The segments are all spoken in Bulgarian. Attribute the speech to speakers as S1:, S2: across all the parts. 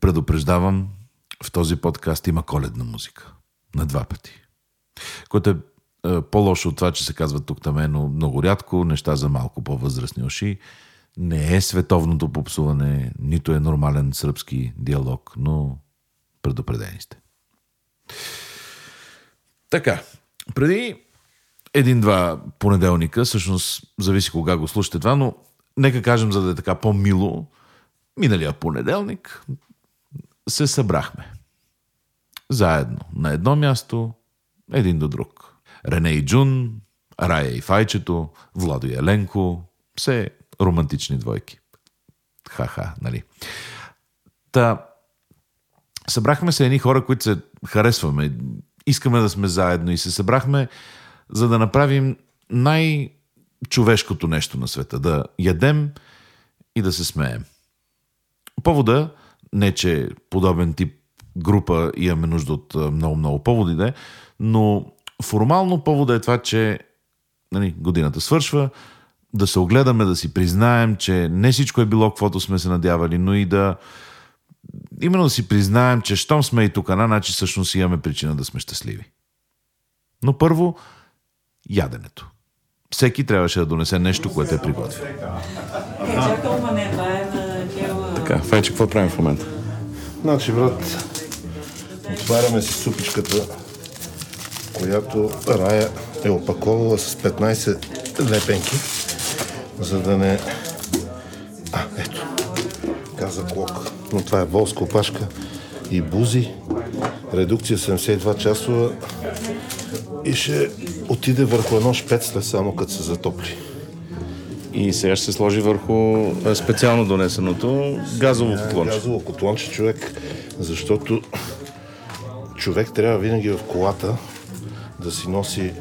S1: предупреждавам, в този подкаст има коледна музика. На два пъти. Което е, е по-лошо от това, че се казва тук там, но много рядко, неща за малко по-възрастни уши. Не е световното попсуване, нито е нормален сръбски диалог, но предупредени сте. Така, преди един-два понеделника, всъщност зависи кога го слушате това, но нека кажем, за да е така по-мило, миналия понеделник се събрахме. Заедно, на едно място, един до друг. Рене и Джун, Рая и Файчето, Владо и Еленко, все романтични двойки. Ха-ха, нали? Та, събрахме се едни хора, които се харесваме, искаме да сме заедно и се събрахме, за да направим най-човешкото нещо на света. Да ядем и да се смеем. Повода, не че подобен тип група имаме нужда от много-много поводи, да, но формално повода е това, че нали, годината свършва, да се огледаме, да си признаем, че не всичко е било каквото сме се надявали, но и да именно да си признаем, че щом сме и тук, на, значи всъщност имаме причина да сме щастливи. Но първо, яденето. Всеки трябваше да донесе нещо, което е приготвил.
S2: Така, Файче, какво правим в момента?
S3: Значи, брат, отваряме си супичката, която Рая е опаковала с 15 лепенки, за да не... А, ето, каза Клок. Но това е волска опашка и бузи. Редукция 72 часова и ще отиде върху едно шпецле, само като се затопли.
S2: И сега ще се сложи върху специално донесеното газово котлонче.
S3: Газово котлонче, човек, защото човек трябва винаги в колата да си носи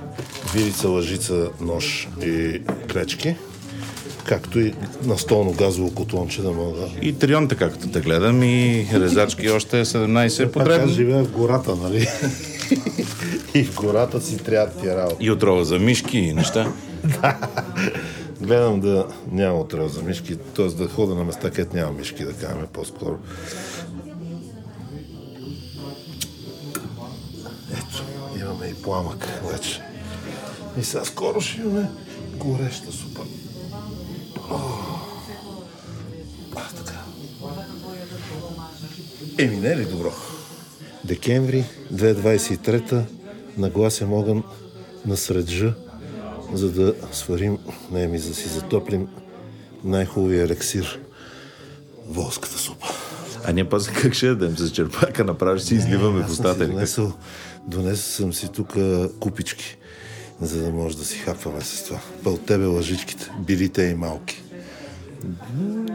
S3: вилица, лъжица, нож и клечки, както и настолно газово котлонче да мога.
S2: И трионта, както те гледам, и резачки още 17 подребни.
S3: Аз живея в гората, нали? и в гората си трябва да ти работа.
S2: И отрова за мишки и неща.
S3: Гледам да няма отрова за мишки, т.е. да хода на места, където няма мишки, да кажем по-скоро. Ето, имаме и пламък вече. И сега скоро ще имаме гореща супа. А, така. Еми, не е ли добро? Декември 2023 нагласям огън на среджа, за да сварим, не ми, за да си затоплим най-хубавия елексир волската супа.
S2: А ние после как ще ядем? С черпака направо ще си изливаме в устата. или?
S3: Донесъл, донесъл съм си тук купички, за да може да си хапваме с това. Па от тебе лъжичките, билите и малки.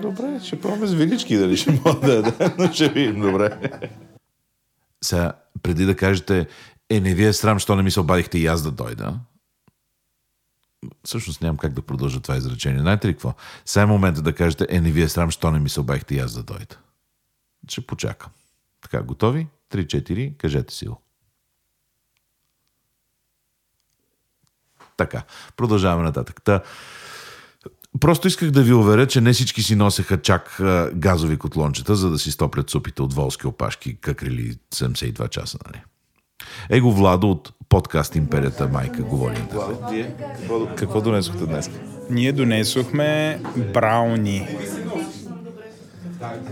S2: Добре, ще пробваме с вилички, дали ще мога да ядем, но ще видим, добре.
S1: Сега, преди да кажете, е, не ви е срам, що не ми се обадихте и аз да дойда. Всъщност нямам как да продължа това изречение. Знаете ли какво? Сега е момента да кажете, е, не ви е срам, що не ми се обадихте и аз да дойда. Ще почакам. Така, готови? 3-4, кажете си го. Така, продължаваме нататък. Та, просто исках да ви уверя, че не всички си носеха чак газови котлончета, за да си стоплят супите от волски опашки, какрили 72 часа, нали? Его Владо от подкаст Империята Майка говори.
S2: какво, какво донесохте днес?
S4: Ние донесохме брауни.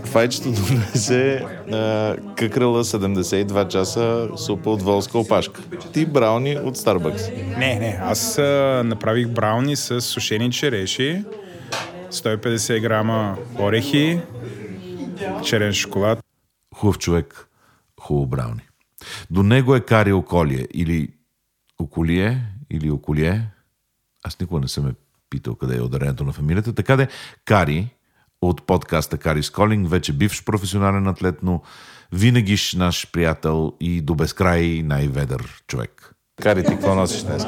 S2: Файчето донесе а, къкрала 72 часа супа от волска опашка. Ти брауни от Старбъкс.
S4: Не, не, аз а, направих брауни с сушени череши, 150 грама орехи, черен шоколад.
S1: Хубав човек, хубаво брауни. До него е Кари Околие или Околие или Околие. Аз никога не съм е питал къде е ударението на фамилията. Така де, Кари от подкаста Кари Сколинг, вече бивш професионален атлет, но винаги наш приятел и до безкрай най-ведър човек.
S2: Кари, ти какво носиш днес?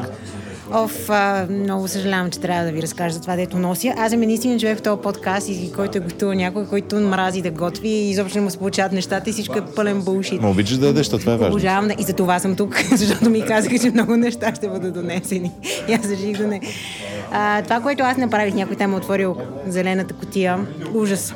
S5: Оф, а, много съжалявам, че трябва да ви разкажа за това, дето нося. Аз съм единственият човек в този подкаст, и който е готувал някой, който мрази да готви и изобщо не му се получават нещата и всичко е пълен булшит.
S2: Ма обичаш да ядеш, това е важно.
S5: Обожавам да... И за това съм тук, защото ми казаха, че много неща ще бъдат донесени. И аз реших да не. А, това, което аз направих, някой там е отворил зелената котия. Ужас.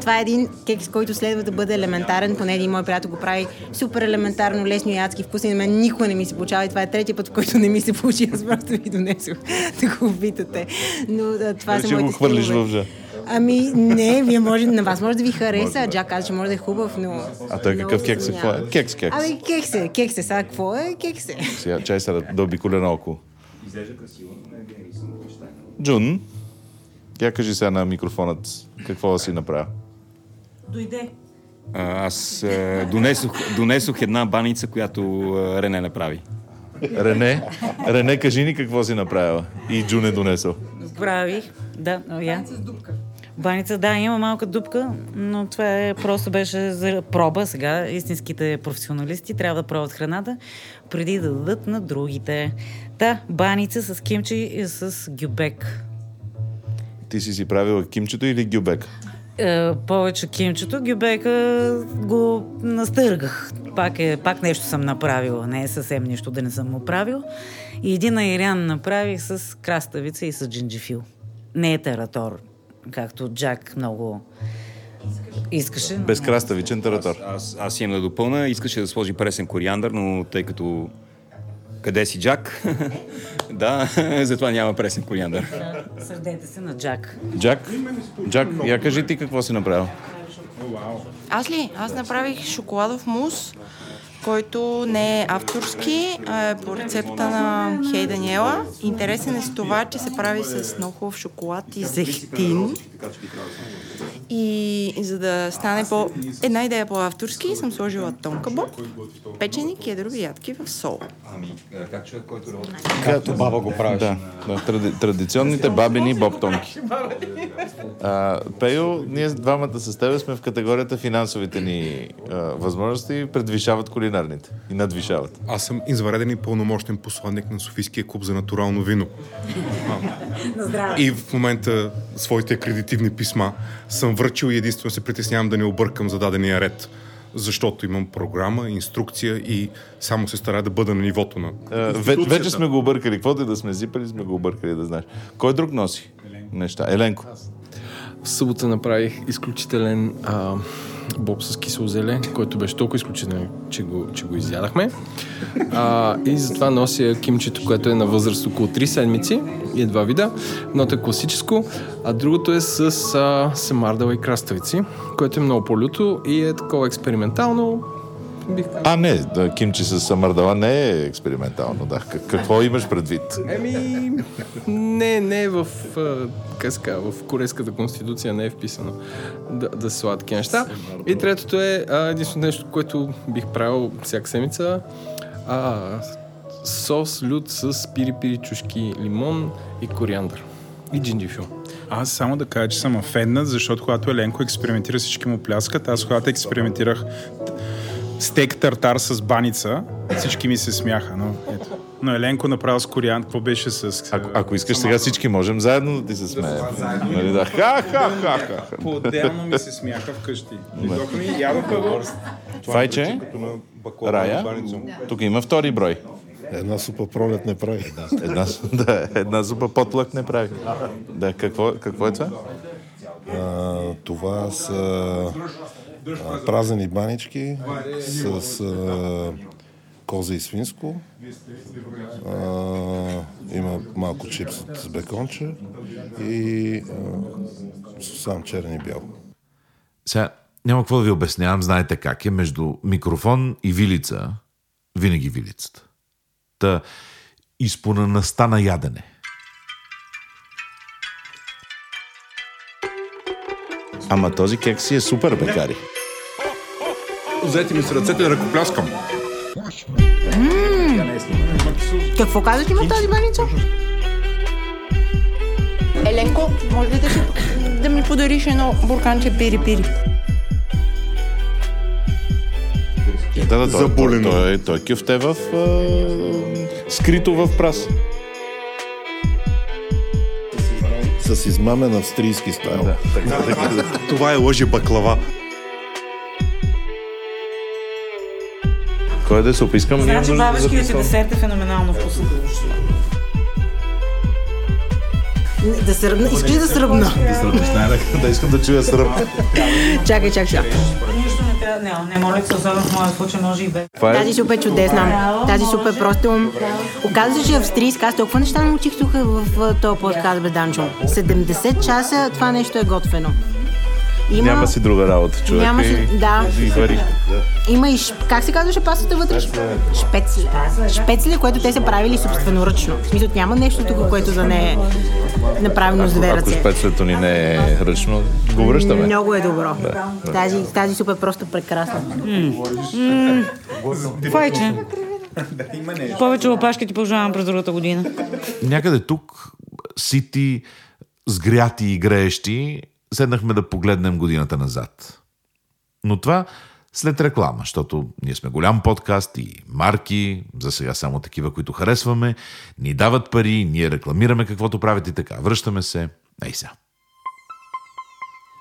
S5: Това е един кекс, който следва да бъде елементарен. Поне един мой приятел го прави супер елементарно, лесно и адски вкусен. На мен никога не ми се получава и това е третия път, в който не ми се получи. Аз просто ви донесох да го опитате. Но да, това са
S1: Ще
S5: моите
S1: го хвърлиш в жа.
S5: Ами, не, вие може, на вас може да ви хареса, а Джак каза, че може да е хубав, но...
S1: А той какъв кекс е? Какво е? Кекс, кекс.
S5: Ами, кекс е, кекс е. Сега какво е? Кекс е.
S1: Сега, чай сега да обиколя наоколо. Джун, я кажи сега на микрофонът какво си направил.
S6: Дойде. А, аз а, донесох, донесох една баница, която а, Рене направи.
S1: Рене, Рене, кажи ни какво си направила. И Джун е донесъл.
S7: Правих, да, я. Баница, да, има малка дупка, но това е, просто беше за проба сега. Истинските професионалисти трябва да пробват храната, преди да дадат на другите. Да, баница с кимчи и с гюбек.
S1: Ти си си правила кимчето или гюбек?
S7: Е, повече кимчето, гюбека го настъргах. Пак, е, пак нещо съм направила, не е съвсем нищо да не съм му. И един айрян направих с краставица и с джинджифил. Не е тератор, както Джак много искаше. но-
S1: Без краставичен таратор.
S6: Аз, аз имам да допълна, искаше да сложи пресен кориандър, но тъй като къде си Джак? да, затова няма пресен кориандър.
S7: Сърдете се на Джак.
S1: Джак, Джак, я кажи ти какво си направил.
S8: Аз ли? Аз направих шоколадов мус, който не е авторски, а е по рецепта на Хей Даниела. Интересен е с това, че се прави с много хубав шоколад и зехтин. И за да стане по... една идея по-авторски, съм сложила тонка боб, печени кедрови ядки в сол.
S6: Както баба го правиш.
S1: Да, да тради, традиционните бабини бобтонки. А, Пейо, ние двамата с теб сме в категорията финансовите ни а, възможности предвишават кулинарните и надвишават.
S9: Аз съм извареден и пълномощен посланник на Софийския клуб за натурално вино. И в момента своите акредитивни писма съм връчил и единствено се притеснявам да не объркам зададения ред. Защото имам програма, инструкция и само се старая да бъда на нивото на
S1: А, ве, вече сме го объркали. Каквото и да сме зипали, сме го объркали, да знаеш. Кой друг носи неща? Еленко.
S2: В събота направих изключителен а, боб с кисело зеле, който беше толкова изключителен, че го, че го изядахме. А, и затова нося кимчето, което е на възраст около 3 седмици и е два вида. Едното е класическо, а другото е с а, семардала и краставици, което е много по-люто и е такова експериментално. Бих казал.
S1: А, не, да, кимчи с самардала не е експериментално, да. Как, какво имаш предвид?
S2: Еми, не, не е в, а, как се казва, в корейската конституция не е вписано да, да се слагат такива неща. И третото е а, единственото нещо, което бих правил всяка седмица. А, сос лют с пири-пири чушки, лимон и кориандър. И джинджифил.
S4: Аз само да кажа, че съм офенднат, защото когато Еленко експериментира, всички му пляскат. Аз когато експериментирах стейк тартар с баница, всички ми се смяха. Но, ето. но Еленко направил с кориан, какво беше с...
S1: Ако, ако искаш сега всички можем заедно да ти се смеем. Нали, да. Ха, ха, ха, ха.
S4: По-отделно ми се смяха вкъщи. Дойдоха ми, ядоха го.
S1: Файче, Рая, тук има втори брой.
S3: Една супа пролет не прави.
S1: Една, да, една зупа потлък не прави. Да, какво, какво е това?
S3: А, това са а, празени банички с а, коза и свинско. А, има малко чипс с беконче и а, сам черен и бял.
S10: Сега, няма какво да ви обяснявам, знаете как е. Между микрофон и вилица, винаги вилицата. Та, изпонаността на ядене.
S1: Ама този кекс си е супер, бекари.
S9: Взети ми с ръцете да ръкопляскам.
S5: Какво казваш има в тази баница?
S8: Еленко, може ли да, си, да ми подариш едно бурканче пири-пири?
S1: Да, да, той, той, той, той кюфте в... А, скрито в прас.
S3: С измамен австрийски стайл.
S9: Това е лъжи баклава.
S1: Кой е да се опискам?
S7: Значи бабешкият ти десерт е феноменално вкусно.
S5: Да сръбна. Искаш ли да сръбна?
S2: Да сръбнеш най Да искам да чуя сръб.
S5: Чакай, чакай сега.
S7: Нищо не трябва, не, не моля се, особено в моя случай може и без.
S2: Е
S5: Тази суп е чудесна. Тази суп е просто... Оказва се, че австрийска. Аз толкова неща научих тук в, този подкаст, бе, Данчо. 70 часа това нещо е готвено. Има...
S2: Няма си друга работа, човек.
S5: Няма си- да.
S2: И вари.
S5: Има и, как се казваше пастата вътре? Шпецле. Шпецле, което те са правили собственоръчно. В смисъл, няма нещо тук, което да не е направено с две
S2: Ако
S5: ръце.
S2: шпецлето ни не е ръчно, го връщаме.
S5: Много е добро. Тази, тази суп е просто прекрасна.
S7: Файче. Повече опашки ти пожелавам през другата година.
S1: Някъде тук, сити, сгряти и греещи, седнахме да погледнем годината назад. Но това след реклама, защото ние сме голям подкаст и марки, за сега само такива, които харесваме, ни дават пари, ние рекламираме каквото правите и така. Връщаме се. Ей сега.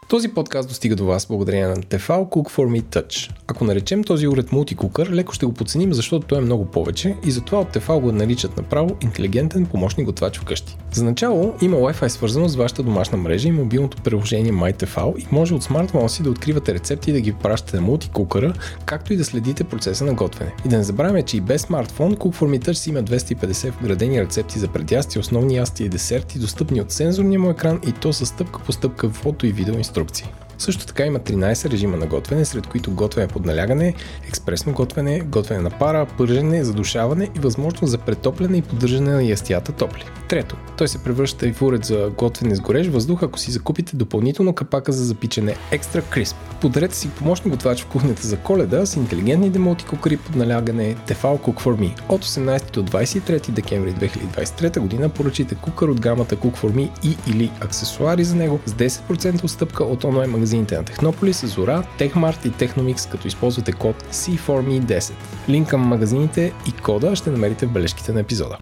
S11: Този подкаст достига до вас благодарение на Tefal Cook for Me Touch. Ако наречем този уред мултикукър, леко ще го подценим, защото той е много повече и затова от Tefal го наричат направо интелигентен помощник готвач вкъщи. За начало има Wi-Fi свързано с вашата домашна мрежа и мобилното приложение MyTefal и може от смартфона си да откривате рецепти и да ги пращате на мултикукъра, както и да следите процеса на готвене. И да не забравяме, че и без смартфон Cook for Me Touch си има 250 вградени рецепти за предясти, основни ясти и десерти, достъпни от сензорния му екран и то с стъпка по стъпка фото и видео. конструкций. Също така има 13 режима на готвене, сред които готвене под налягане, експресно готвене, готвене на пара, пържене, задушаване и възможност за претопляне и поддържане на ястията топли. Трето, той се превръща и в уред за готвене с горещ въздух, ако си закупите допълнително капака за запичане Extra Crisp. Подарете си помощник готвач в кухнята за коледа с интелигентни мултикукъри под налягане Tefal Cook for Me. От 18 до 23 декември 2023 година поръчайте кукър от гамата Cook for Me и или аксесуари за него с 10% отстъпка от онлайн магазините на Технополис, Зора, Техмарт и Техномикс, като използвате код C4Me10. Линк към магазините и кода ще намерите в бележките на епизода.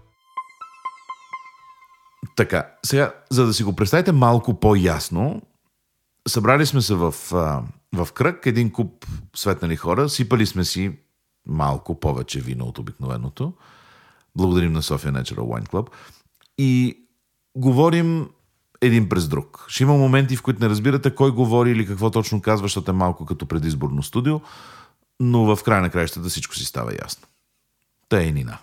S1: Така, сега, за да си го представите малко по-ясно, събрали сме се в, в кръг, един куп светнали хора, сипали сме си малко повече вино от обикновеното. Благодарим на София Natural Wine Club. И говорим един през друг. Ще има моменти, в които не разбирате кой говори или какво точно казва, защото е малко като предизборно студио, но в края на краищата всичко си става ясно. Та е Нина.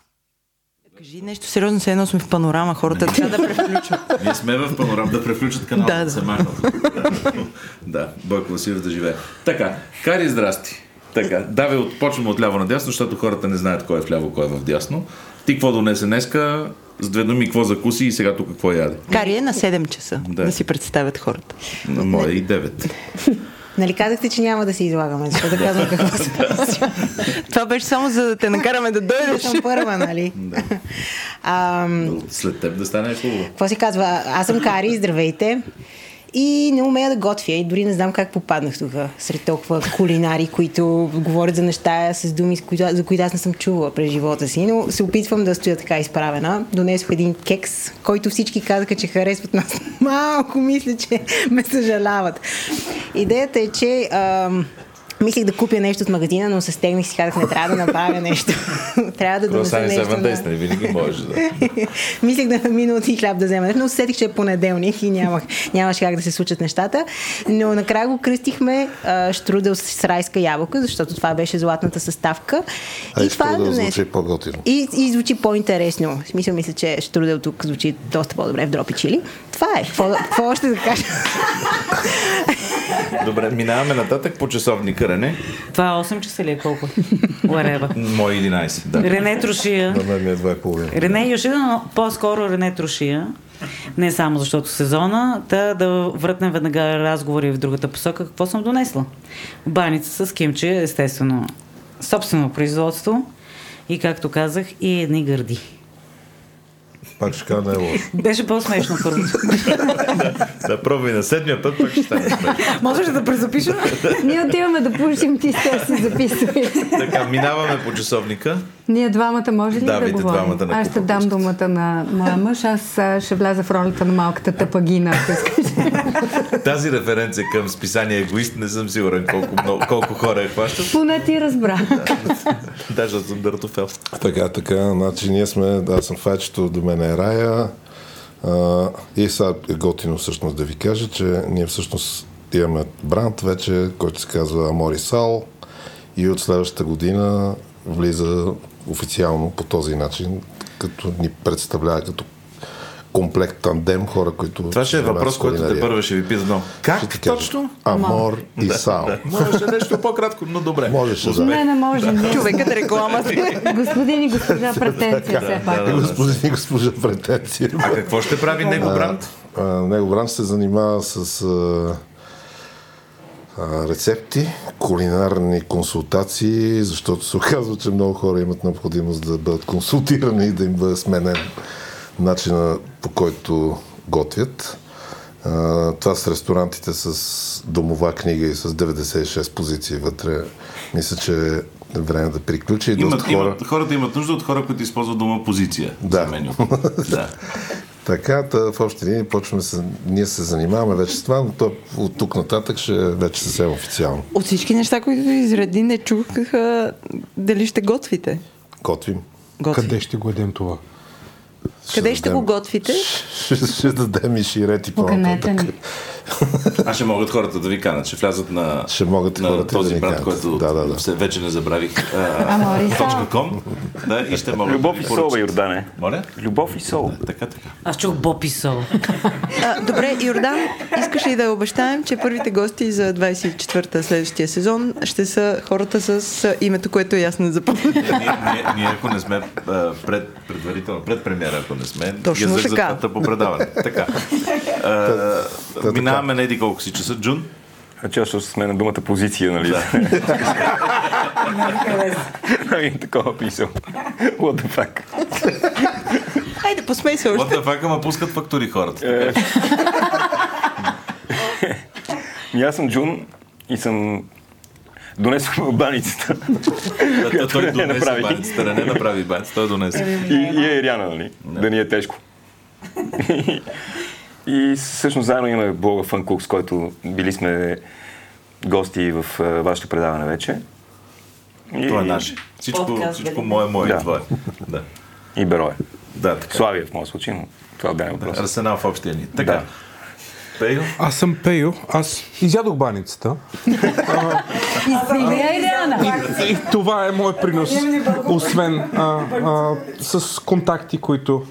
S8: Кажи нещо сериозно, все едно сме в панорама, хората трябва да превключват.
S2: Ние сме в панорам да превключат канала.
S8: Да, да.
S2: се махнат. да, Бойко Василев да живее. Така, Кари, здрасти. Така, давай, от, почваме от ляво на дясно, защото хората не знаят кой е в ляво, кой е в дясно. Ти какво донесе днеска? С две думи, какво закуси и сега тук какво яде?
S8: Кари е на 7 часа,
S2: Да.
S8: да, си представят хората.
S2: На моя и 9.
S5: Нали казахте, че няма да се излагаме, защото да казвам какво съм.
S8: Това беше само за да те накараме да дойдеш.
S5: съм първа, нали? Ам,
S2: След теб да стане хубаво.
S5: какво се казва? Аз съм Кари, здравейте. И не умея да готвя и дори не знам как попаднах тук сред толкова кулинари, които говорят за неща с думи, с които, за които аз не съм чувала през живота си, но се опитвам да стоя така изправена. Донесох един кекс, който всички казаха, че харесват нас. Малко мисля, че ме съжаляват. Идеята е, че ам, мислих да купя нещо от магазина, но се стегнах и си казах, не трябва да направя нещо. трябва да донеса
S2: Кросани
S5: нещо.
S2: Seven
S5: на-
S2: Days, нали? Винаги можеш да.
S5: Мислех да минути и хляб да взема, но усетих, че е понеделник и нямах, нямаше как да се случат нещата. Но накрая го кръстихме а, штрудел с райска ябълка, защото това беше златната съставка.
S3: А и
S5: това
S3: ще да звучи по-готино.
S5: и, и звучи по-интересно. В смисъл, мисля, че штрудел тук звучи доста по-добре в дропи чили. Това е. Какво, още да кажа?
S2: Добре, минаваме нататък по часовника, Рене.
S7: Това е 8 часа ли е колко? Уарева.
S2: Мой 11, да.
S7: Рене Трошия.
S3: На мен ми е два и половина.
S7: Рене Йошида, но по-скоро Рене Трошия. Не само защото сезона, да, да вратнем веднага разговори в другата посока. Какво съм донесла? Баница с кимче, естествено, собствено производство и, както казах, и едни гърди.
S3: Пак ще кажа, не е лошо.
S7: Беше по-смешно първо.
S2: Да пробвай на седмия път, пак ще стане смешно.
S7: Можеш ли да презапишем?
S12: Ние отиваме да пушим, ти сте си записвай.
S2: Така, минаваме по часовника.
S12: Ние двамата може ли да,
S2: Давайте
S12: говорим?
S2: двамата на
S12: Аз ще дам думата на моя мъж, аз а, ще вляза в ролята на малката тъпагина, ако искаш.
S2: Тази референция към списание Егоист не съм сигурен колко, много, колко хора я хващат.
S12: Поне ти разбра.
S2: Даже съм дъртофел.
S3: Така, така, значи ние сме, аз съм фачето, до мен е Рая, А, и сега е готино всъщност да ви кажа, че ние всъщност имаме бранд вече, който се казва Амори Сал и от следващата година влиза официално по този начин, като ни представлява като комплект тандем хора, които...
S1: Това ще е въпрос, който те първо ще ви питам. Как
S3: Ще
S1: точно?
S3: Амор и Сал.
S1: Можеше нещо по-кратко, но добре.
S3: Можеше, да.
S12: Не, не може. Не.
S8: Човекът реклама.
S12: Господин и госпожа претенция все пак.
S3: Господин и госпожа претенция.
S1: А какво ще прави него бранд?
S3: Него бранд се занимава с а, а, рецепти, кулинарни консултации, защото се оказва, че много хора имат необходимост да бъдат консултирани и да им бъде сменен начина по който готвят. А, това с ресторантите с домова книга и с 96 позиции вътре. Мисля, че е време да приключи.
S1: Имат,
S3: доста хора...
S1: имат, хората имат нужда от хора, които използват дума позиция.
S3: Да.
S1: За меню. да.
S3: Така, та, в общи линии почваме се, ние се занимаваме вече с това, но то от тук нататък ще е вече съвсем официално.
S8: От всички неща, които изреди, не чух дали ще готвите.
S3: Готвим.
S8: Готви.
S9: Къде ще го ядем това?
S8: Къде ще
S3: дадем-
S8: го готвите?
S3: Ще, ще дадем и ширети по-нататък.
S12: ни.
S1: А ще могат хората да ви канат, ще влязат на,
S3: Ще могат
S1: на
S3: хората
S1: този
S3: да
S1: брат,
S3: канат.
S1: който
S3: Да, да, да.
S1: Все, вече не забравих. .com, да, и ще могат
S6: Любов
S1: да
S6: и сол, Йордане.
S1: Моля?
S6: Любов и сол.
S1: Така, така.
S7: Аз чух Боб и Сол.
S8: А, добре, Йордан, искаш ли да обещаем, че първите гости за 24-та следващия сезон ще са хората с името, което е ясно за
S1: ние, ние, ние, ако не сме пред, предварително, пред премиера, ако не сме,
S8: Точно
S1: язък за
S8: така.
S1: пътя по предаване. Така. А, минаваме на еди колко си часа. Джун?
S6: А че аз сме на думата позиция, нали? Ами, такова писал. What the fuck?
S8: Хайде, посмей се
S1: What
S8: още.
S1: the fuck, ама пускат фактури хората.
S6: Е. Ми аз съм Джун и съм донесох баницата.
S1: Да, той- той
S6: не
S1: донесе
S6: направи.
S1: баницата, не, не направи баницата, той донесе.
S6: И, и е Ириана, нали? Да ни е тежко. И всъщност заедно имаме блога Фанкук, с който били сме гости в е, вашето предаване вече. И,
S1: Това е наше. Всичко,
S7: Подкаст,
S1: всичко
S7: дали?
S1: мое, мое
S6: Да.
S1: и твое. Да.
S6: И Берое.
S1: Да, така.
S6: Славия в моят случай, но това отделен въпрос.
S1: Арсенал в общия ни. Така.
S6: Да.
S1: Пейо?
S9: Аз съм Пейо, аз изядох баницата.
S12: И сега Ириана.
S9: И това е моят принос. Освен а, а, с контакти, които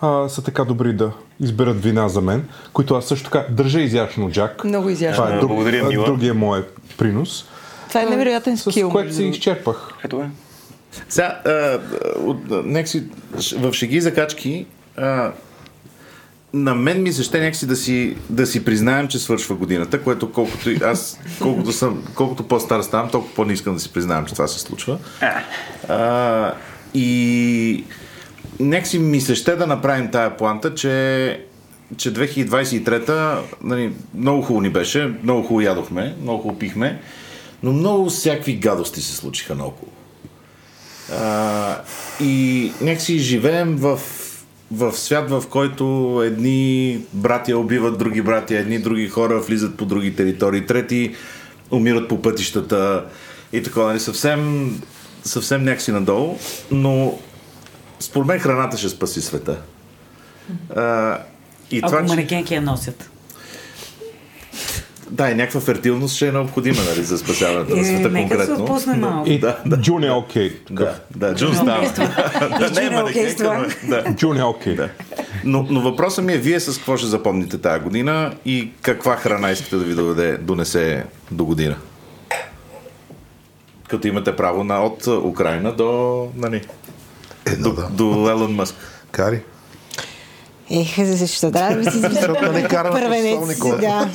S9: а, са така добри да изберат вина за мен, които аз също така държа изящно Джак.
S8: Много изящно.
S9: Това е друг,
S6: Благодаря, Мила.
S9: другия мой принос,
S8: Това е невероятен
S9: с
S8: скил.
S9: което
S8: между
S9: се изчерпах.
S6: Ето е.
S1: Сега, а, от, а, някакси, в шеги и закачки, а, на мен ми се ще някакси да си, да си признаем, че свършва годината, което колкото и аз, колкото, съм, колкото по-стар ставам, толкова по-не искам да си признавам, че това се случва. А, и някакси ми се ще да направим тая планта, че че 2023-та нали, много хубаво ни беше, много хубаво ядохме, много хубаво пихме, но много всякакви гадости се случиха наоколо. А, и някакси живеем в, в свят, в който едни братя убиват други братя, едни други хора влизат по други територии, трети умират по пътищата и така, нали, съвсем, съвсем някакси надолу, но според мен храната ще спаси света. А, и
S7: Ако
S1: това, че...
S7: манекенки я носят.
S1: Да, и някаква фертилност ще е необходима нали, за спасяването на света
S7: Е, нека се
S1: конкретно.
S7: отпусне малко.
S9: И
S1: Да, да.
S9: Джун е окей.
S1: Да, да, Джун става. Да, не,
S7: Джун е окей.
S9: Джун е окей.
S1: Да. Но, но въпросът ми е, вие с какво ще запомните тази година и каква храна искате да ви доведе, донесе до година? Като имате право на, от Украина до, нали,
S3: Едно,
S1: до,
S3: да.
S1: до Елон Мъск.
S3: Кари.
S5: Ех, защо трябва да си
S3: Защото не караме
S5: първенец сега?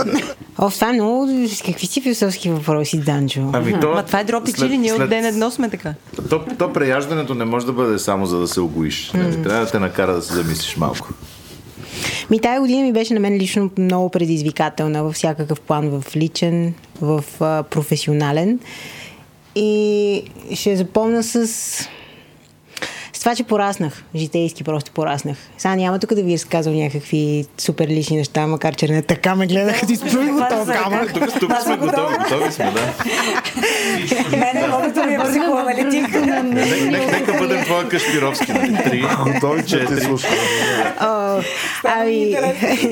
S5: О, това е много... Какви си философски въпроси, Данчо?
S1: Ами то,
S8: Ма това е дропи
S1: след-
S8: чили, ние от
S1: след-
S8: ден едно сме така.
S1: То, то преяждането не може да бъде само за да се огоиш. Нали? Трябва да те накара да се замислиш малко.
S5: Ми тая година ми беше на мен лично много предизвикателна във всякакъв план, в личен, в а, професионален. И ще запомня с... Това, че пораснах. Житейски просто пораснах. Сега няма тук да ви разказвам някакви супер лични неща, макар че не така ме гледаха ти спреми от този камък.
S1: Тук, тук сме готови, готови сме, да.
S7: Мене, колкото ми е психоаналитик.
S1: Нека, нека бъдем твоя Кашпировски. нали? Три,
S3: Той че ти слуша.
S5: О, ами,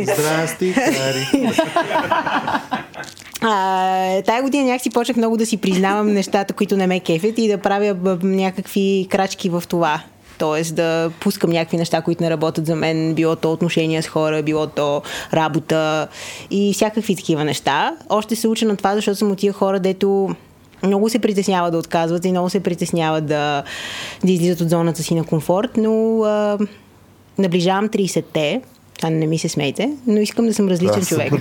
S1: Здрасти, Кари.
S5: а, тая година някакси почнах много да си признавам нещата, които не ме кефят и да правя някакви крачки в това. Тоест да пускам някакви неща, които не работят за мен, било то отношения с хора, било то работа и всякакви такива неща. Още се уча на това, защото съм от тия хора, дето много се притесняват да отказват и много се притесняват да, да излизат от зоната си на комфорт, но а, наближавам 30-те, това не ми се смейте, но искам да съм различен
S3: Да,
S5: човек.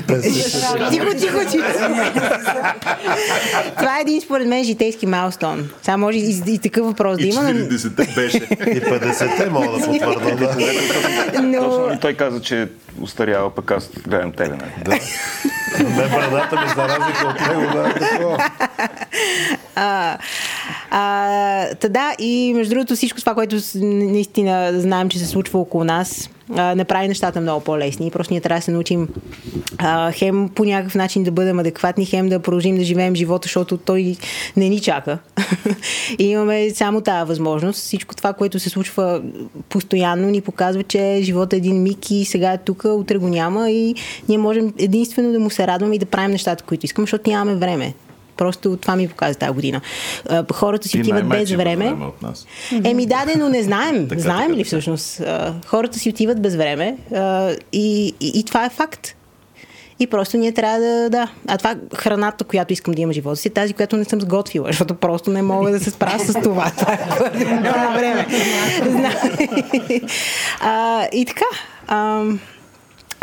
S5: тихо, тихо, тихо. Това е един според мен житейски майлстон. Сега може и, и такъв въпрос да има, но,
S1: 40-те беше.
S3: И 50-те мога да потвърда, да.
S5: но
S6: Точно той каза, че устарява, пък аз гледам тебе, нали?
S3: Да. Не брадата ми за разлика от него, да, е такова.
S5: А, та да, и между другото всичко това, което наистина знаем, че се случва около нас, не прави нещата много по-лесни. Просто ние трябва да се научим а, хем по някакъв начин да бъдем адекватни, хем да продължим да живеем живота, защото той не ни чака. и имаме само тази възможност. Всичко това, което се случва постоянно, ни показва, че живота е един миг и сега е тук, утре го няма и ние можем единствено да му се радваме и да правим нещата, които искаме, защото нямаме време. Просто това ми показа тази година. Хората си
S1: Ти
S5: отиват без време.
S1: време от нас.
S5: Еми да, но не знаем.
S1: Така,
S5: знаем
S1: така,
S5: ли
S1: така.
S5: всъщност? Хората си отиват без време и, и, и това е факт. И просто ние трябва да, да. А това храната, която искам да имам в живота си, е тази, която не съм сготвила, защото просто не мога да се справя с това. Това е време. А, и така. Ам,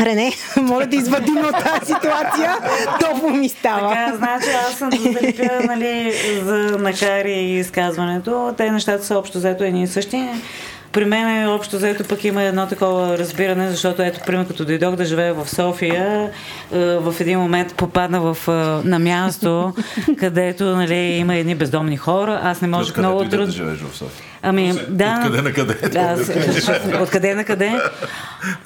S5: Рене, моля да извадим от тази ситуация. Топло ми става.
S7: Така, значи аз съм да залепя, нали, за накари и изказването. Те нещата са общо взето едни и същи. При мен е общо взето пък има едно такова разбиране, защото ето, пример, като дойдох да живея в София, е, в един момент попадна в, е, на място, където нали, има едни бездомни хора. Аз не можех много
S1: дойде да
S7: трудно.
S1: живееш в София?
S7: Ами, да.
S1: Откъде на къде?
S7: Да, откъде на къде?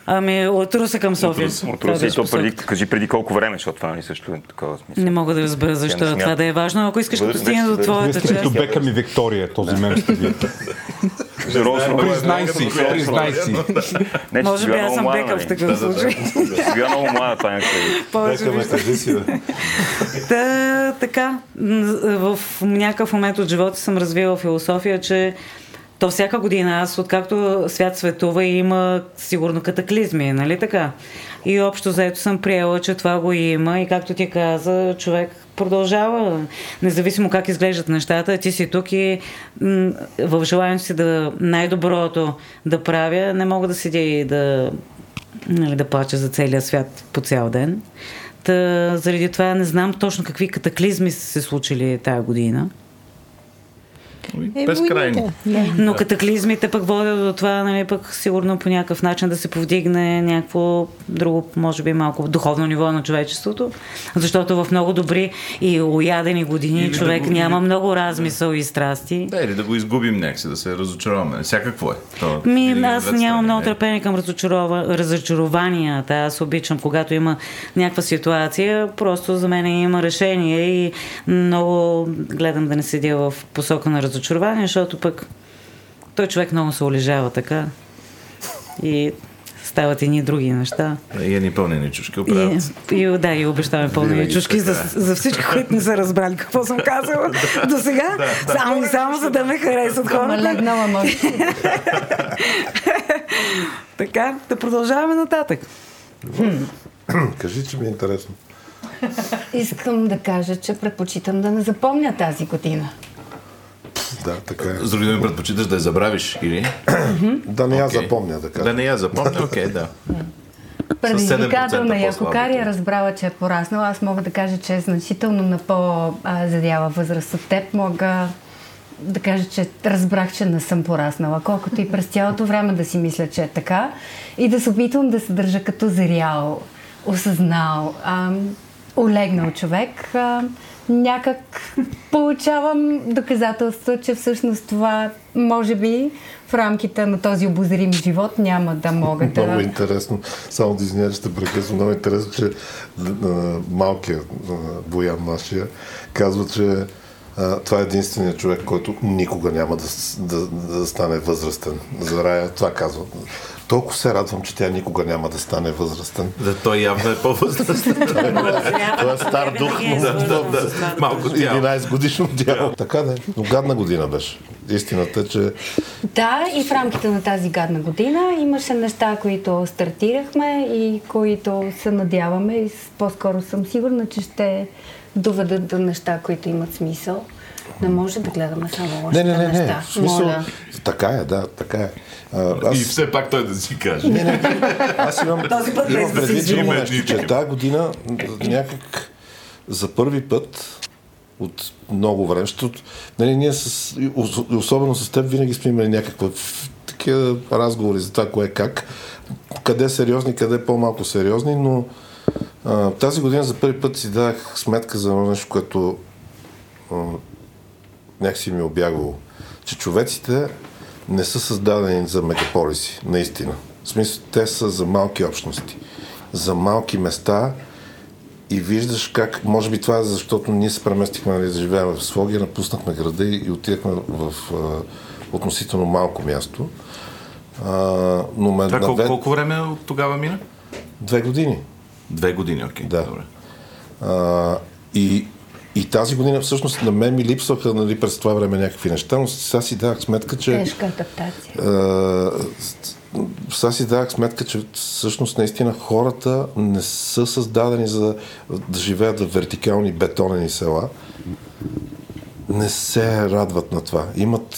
S7: Ами, от Руса към София.
S6: От Руси и то преди, кажи преди колко време, защото това нали също е такова смисъл.
S7: Не мога да разбера защо
S6: не
S7: е това да е важно. Ако искаш, като стигне до твоята част.
S13: Като Бекъм и Виктория, този мем сте ви.
S9: Признай си, признай си.
S7: Може би аз съм Бекъм в такъв случай.
S6: Била много млада, някакво.
S7: Повече. Та, така, в някакъв момент от живота съм развила философия, че то всяка година, аз откакто свят светува и има сигурно катаклизми, нали така? И общо заето съм приела, че това го има и както ти каза, човек продължава, независимо как изглеждат нещата, ти си тук и м, в желанието си да най-доброто да правя, не мога да седя и да, нали, да плача за целия свят по цял ден. Та, заради това не знам точно какви катаклизми са се случили тая година.
S5: Е,
S1: Безкрайни.
S5: войните.
S7: Но катаклизмите пък водят до това, нали, пък сигурно по някакъв начин да се повдигне някакво друго, може би малко духовно ниво на човечеството. Защото в много добри и уядени години
S1: Или да
S7: човек
S1: го-
S7: няма
S1: или-
S7: много размисъл и страсти.
S1: Да, или да го изгубим някакси, да се разочароваме. Всякакво е. То,
S7: Ми, аз нямам много търпение към разочарова... разочарованията. Аз обичам, когато има някаква ситуация, просто за мен има решение и много гледам да не седя в посока на разочарование, защото пък той човек много се олежава така и стават едни други неща.
S1: И едни пълнени чушки
S7: И,
S1: оправят.
S7: и, да, и обещаваме пълни
S1: Винаги
S7: чушки за, за всички, които не са разбрали какво съм казала до сега. Само и само за да ме харесат хората.
S12: легнала може.
S7: Така, да продължаваме нататък.
S3: Кажи, че ми е интересно.
S12: Искам да кажа, че предпочитам да не запомня тази година.
S3: Да, така е.
S1: С други думи, предпочиташ да я забравиш или?
S3: Да не я
S1: Окей.
S3: запомня, да
S1: Да не я запомня, окей, да.
S12: Предизвикателна
S1: 7%
S12: и ако. Кари е разбрала, че е пораснала, аз мога да кажа, че е значително на по-задяла възраст от теб. Мога да кажа, че разбрах, че не съм пораснала, колкото и през цялото време да си мисля, че е така и да се опитвам да се държа като зрял, осъзнал, ам, олегнал човек. А, някак получавам доказателства, че всъщност това може би в рамките на този обозрим живот няма да мога да...
S3: Много интересно. Само да извиня, те прекъсвам. Много интересно, че малкият Боян нашия казва, че А, това е единственият човек, който никога няма да, да, да стане възрастен. За Рая това казва. Толкова се радвам, че тя никога няма да стане възрастен.
S1: Да, той явно е по-възрастен.
S3: Той е стар дух, но
S1: Да, да, да. Малко тяло.
S3: 11 годишно дяло. Така да е. Но гадна година беше. Истината е, че
S12: Да, и в рамките на тази гадна година имаше неща, които стартирахме и които се надяваме и по-скоро съм сигурна, че ще доведат до неща, които имат смисъл. Не може да гледаме само лошите
S3: Не, не, не, не.
S12: неща.
S3: Смисъл,
S12: Моля.
S3: Така е, да, така е. А, аз...
S1: И все пак той да си каже.
S3: Не, не, аз имам,
S7: Този път
S3: имам предвид друго нещо, че тази година някак за първи път от много време, защото нали, ние с, особено с теб винаги сме имали някаква такива разговори за това кое как, къде сериозни, къде по-малко сериозни, но а, тази година за първи път си дах сметка за едно нещо, което а, някакси ми е обягвало, че човеците не са създадени за мегаполиси, наистина. В смисъл, те са за малки общности, за малки места и виждаш как, може би това е защото ние се преместихме нали, да живеем в Своги, напуснахме града и, отидахме в а, относително малко място. А, но ме
S1: Това колко, колко време от тогава мина?
S3: Две години.
S1: Две години, окей.
S3: Да.
S1: Добре.
S3: А, и, и тази година всъщност на мен ми липсваха нали, през това време някакви неща, но сега си давах сметка, че...
S12: Тежка адаптация.
S3: А, сега си давах сметка, че всъщност наистина хората не са създадени за да живеят в вертикални бетонени села. Не се радват на това. Имат,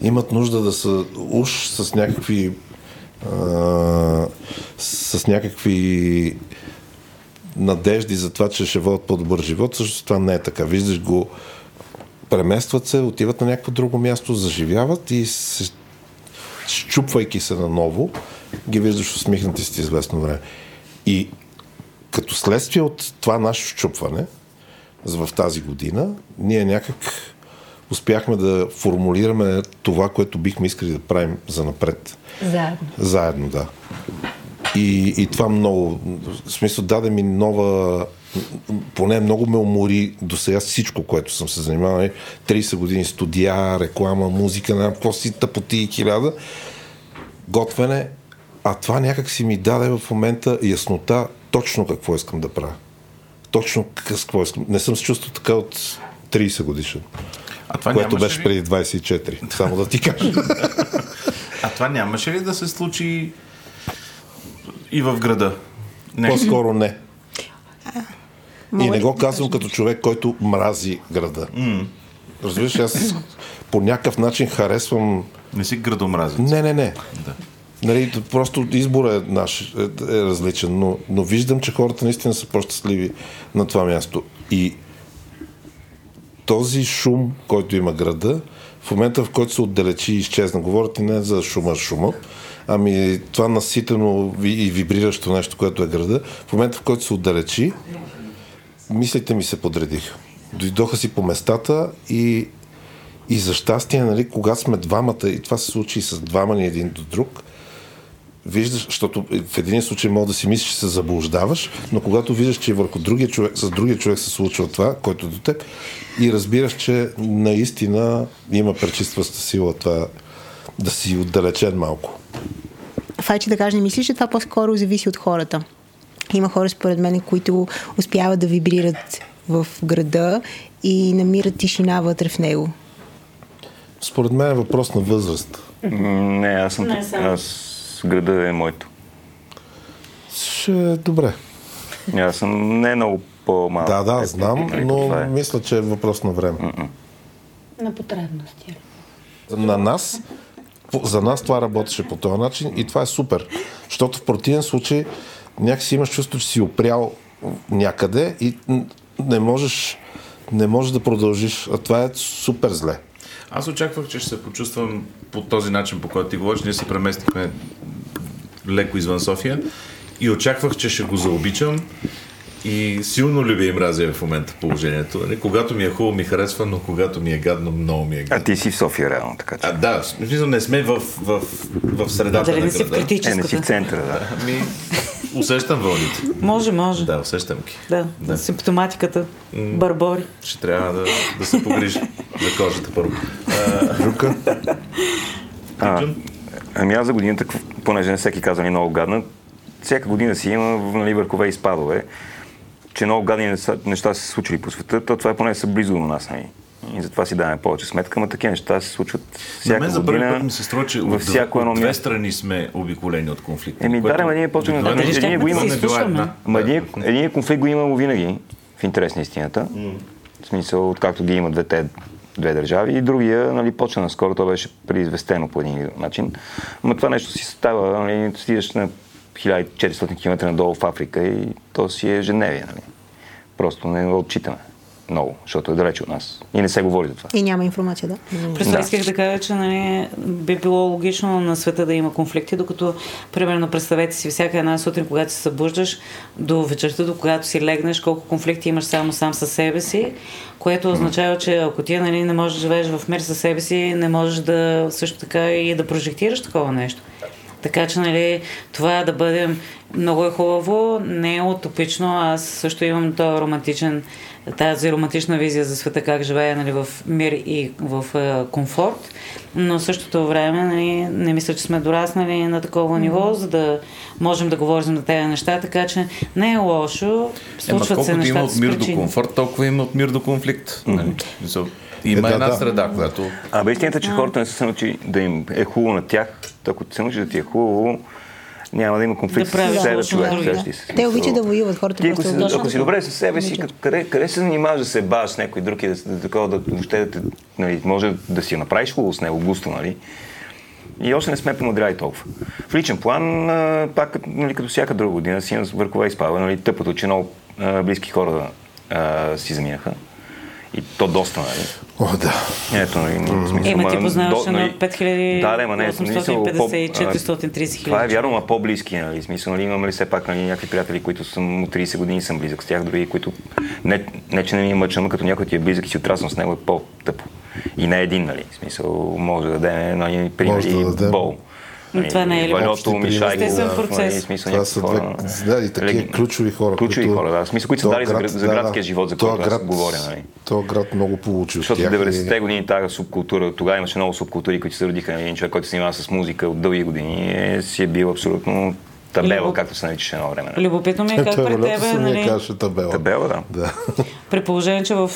S3: имат нужда да са уж с някакви а, с някакви надежди за това, че ще водят по-добър живот. Също това не е така. Виждаш го, преместват се, отиват на някакво друго място, заживяват и се, щупвайки се наново, ги виждаш усмихнати след известно време. И като следствие от това наше щупване в тази година, ние някак успяхме да формулираме това, което бихме искали да правим за напред.
S12: Заедно.
S3: Заедно, да. И, и това много, в смисъл, даде ми нова, поне много ме умори до сега всичко, което съм се занимавал. 30 години студия, реклама, музика, на какво си тъпоти и хиляда. Готвене. А това някак си ми даде в момента яснота точно какво искам да правя. Точно какво искам. Не съм се чувствал така от 30 годишен.
S1: А това
S3: което беше
S1: ли?
S3: преди 24. Само да ти кажа.
S1: А това нямаше ли да се случи и в града? Не.
S3: По-скоро не. И не го казвам като човек, който мрази града. Разбираш, аз по някакъв начин харесвам...
S1: Не си градомразец.
S3: Не, не, не.
S1: Да.
S3: Нали, просто изборът е наш, е, е различен, но, но виждам, че хората наистина са по-щастливи на това място. И този шум, който има града, в момента в който се отдалечи и изчезна, говорите не за шума, шума, ами това наситено и вибриращо нещо, което е града, в момента в който се отдалечи, мислите ми се подредиха. Дойдоха си по местата и, и за щастие, нали, когато сме двамата, и това се случи с двама ни един до друг, виждаш, защото в един случай мога да си мислиш, че се заблуждаваш, но когато виждаш, че върху другия човек, с другия човек се случва това, който е до теб, и разбираш, че наистина има пречистваща сила това да си отдалечен малко.
S5: Файче да кажа, не мислиш, че това по-скоро зависи от хората. Има хора, според мен, които успяват да вибрират в града и намират тишина вътре в него.
S3: Според мен е въпрос на възраст.
S6: Не, аз съм.
S7: Не, само.
S6: Аз града е моето.
S3: Ще е добре.
S6: Аз съм не много по-малък.
S3: Да, да,
S6: Е,
S3: знам, но
S6: е.
S3: мисля, че е въпрос на време.
S12: На потребности.
S3: на нас, за нас това работеше по този начин и това е супер. Защото в противен случай някакси имаш чувство, че си опрял някъде и не можеш, не можеш да продължиш. А това е супер зле.
S1: Аз очаквах, че ще се почувствам по този начин, по който ти говориш. Ние се преместихме леко извън София и очаквах, че ще го заобичам и силно люби и мразя в момента положението. Нали? Когато ми е хубаво, ми харесва, но когато ми е гадно, много ми е
S6: А
S1: гадно.
S6: ти си в София, реално, така че.
S1: А, да, смисъл не сме в, в, в средата
S7: Дали
S1: на
S7: не си в
S1: града.
S6: Е, не си в
S7: критическата?
S6: центъра, да.
S1: Ами, Усещам вълните.
S7: Може, може.
S1: Да, усещам ги.
S7: Да,
S1: Да.
S7: симптоматиката. Барбори.
S1: Ще трябва да, да се погрижа за кожата първо.
S3: Жука?
S6: А, ами аз за годината, понеже не всеки казва ни много гадна, всяка година си има нали, върхове и спадове, че много гадни неща, неща са се случили по света, то това е поне са близо до нас. Нали. И затова си даваме повече сметка, но такива неща се случват
S1: На
S6: всяка
S1: мен за първи
S6: година.
S1: път ми се струва, че
S6: във
S1: от
S6: всяко едно
S1: две страни сме обиколени от конфликта.
S6: Еми,
S1: което
S6: да, ама ние почваме да- един го има.
S1: не била една.
S6: Ама един, един конфликт го имало винаги, в интерес на истината. В смисъл, откакто ги има двете две държави и другия, нали, почна наскоро, то беше преизвестено по един начин. Но това нещо си става, нали, стигаш на 1400 км надолу в Африка и то си е ежедневие, нали. Просто не го отчитаме много, защото е далече от нас. И не се говори за това.
S5: И няма информация, да.
S7: През това
S6: Да.
S7: исках да кажа, че нали, би било логично на света да има конфликти, докато, примерно, представете си всяка една сутрин, когато се събуждаш, до вечерта, до когато си легнеш, колко конфликти имаш само сам със себе си, което означава, че ако ти нали, не можеш да живееш в мир със себе си, не можеш да също така и да прожектираш такова нещо. Така че, нали, това да бъдем много е хубаво, не е утопично. Аз също имам този романтичен, тази романтична визия за света, как живее нали, в мир и в е, комфорт. Но в същото време нали, не мисля, че сме дораснали на такова ниво, за да можем да говорим за тези неща, така че не е лошо.
S1: Ема
S7: Случват се
S1: колкото
S7: нещата
S1: има от мир до комфорт, толкова има от мир до конфликт. Нали? Има
S3: Е, да,
S1: една
S3: да.
S1: среда, която...
S6: Абе, истината е, че хората не са се научили да им е хубаво на тях. Ако се научиш да ти е хубаво, няма да има конфликт
S7: Да
S6: с себе
S7: на
S6: човек. се.
S5: Те обичат да воюват, хората
S6: Ти ако си, ако си добре със себе си, къде, къде се занимаваш да се баваш с някой друг и да, да, такова, да, въобще да, нали, може да си я направиш хубаво с него, густо, нали? И още не сме помадряли толкова. В личен план, а, пак като- нали, като всяка друга година, си имам върхове и спада. Нали, тъпото, че много а, близки хора а, си заминаха. И то доста, нали?
S3: О, да.
S6: Ето, нали, смисъл,
S7: Ема ти познаваш
S6: до-
S7: едно
S6: нали,
S7: 5850
S6: Да, да, ма не, в смисъл, по-
S7: и
S6: а,
S7: 430 хиляди.
S6: Това е вярно, ма по-близки, нали? Смисъл, нали, имаме ли все пак нали, някакви приятели, които съм от 30 години съм близък с тях, други, които не, не че не ми е мъчно, но като някой ти е близък и си отраснал с него е по-тъпо. И не един, нали? Смисъл, може да дадем нали, примери,
S3: да дадем.
S6: бол.
S7: Но това не е ли
S6: Валиото,
S3: общи
S6: Мишайго,
S7: Естествен
S6: да,
S7: процес.
S6: нали, смисъл,
S3: Това са две,
S6: хора.
S3: да, и такива
S6: Лег-
S3: ключови хора.
S6: Ключови
S3: които-
S6: хора, да. В смисъл, които са дали за, град, за
S3: да,
S6: градския
S3: да.
S6: живот, за който аз
S3: град-
S6: говоря, нали?
S3: Този град много получи от
S6: Защото в
S3: и-
S6: 90-те години тази субкултура, тогава имаше много субкултури, които се родиха. Един човек, който се занимава с музика от дълги години, е, си е бил абсолютно табела,
S7: Любо-
S6: както се наричаше едно време. нали?
S7: Любопитно ми е как при тебе, нали,
S3: табела.
S6: Табела, да.
S3: Да.
S7: при положение, че в,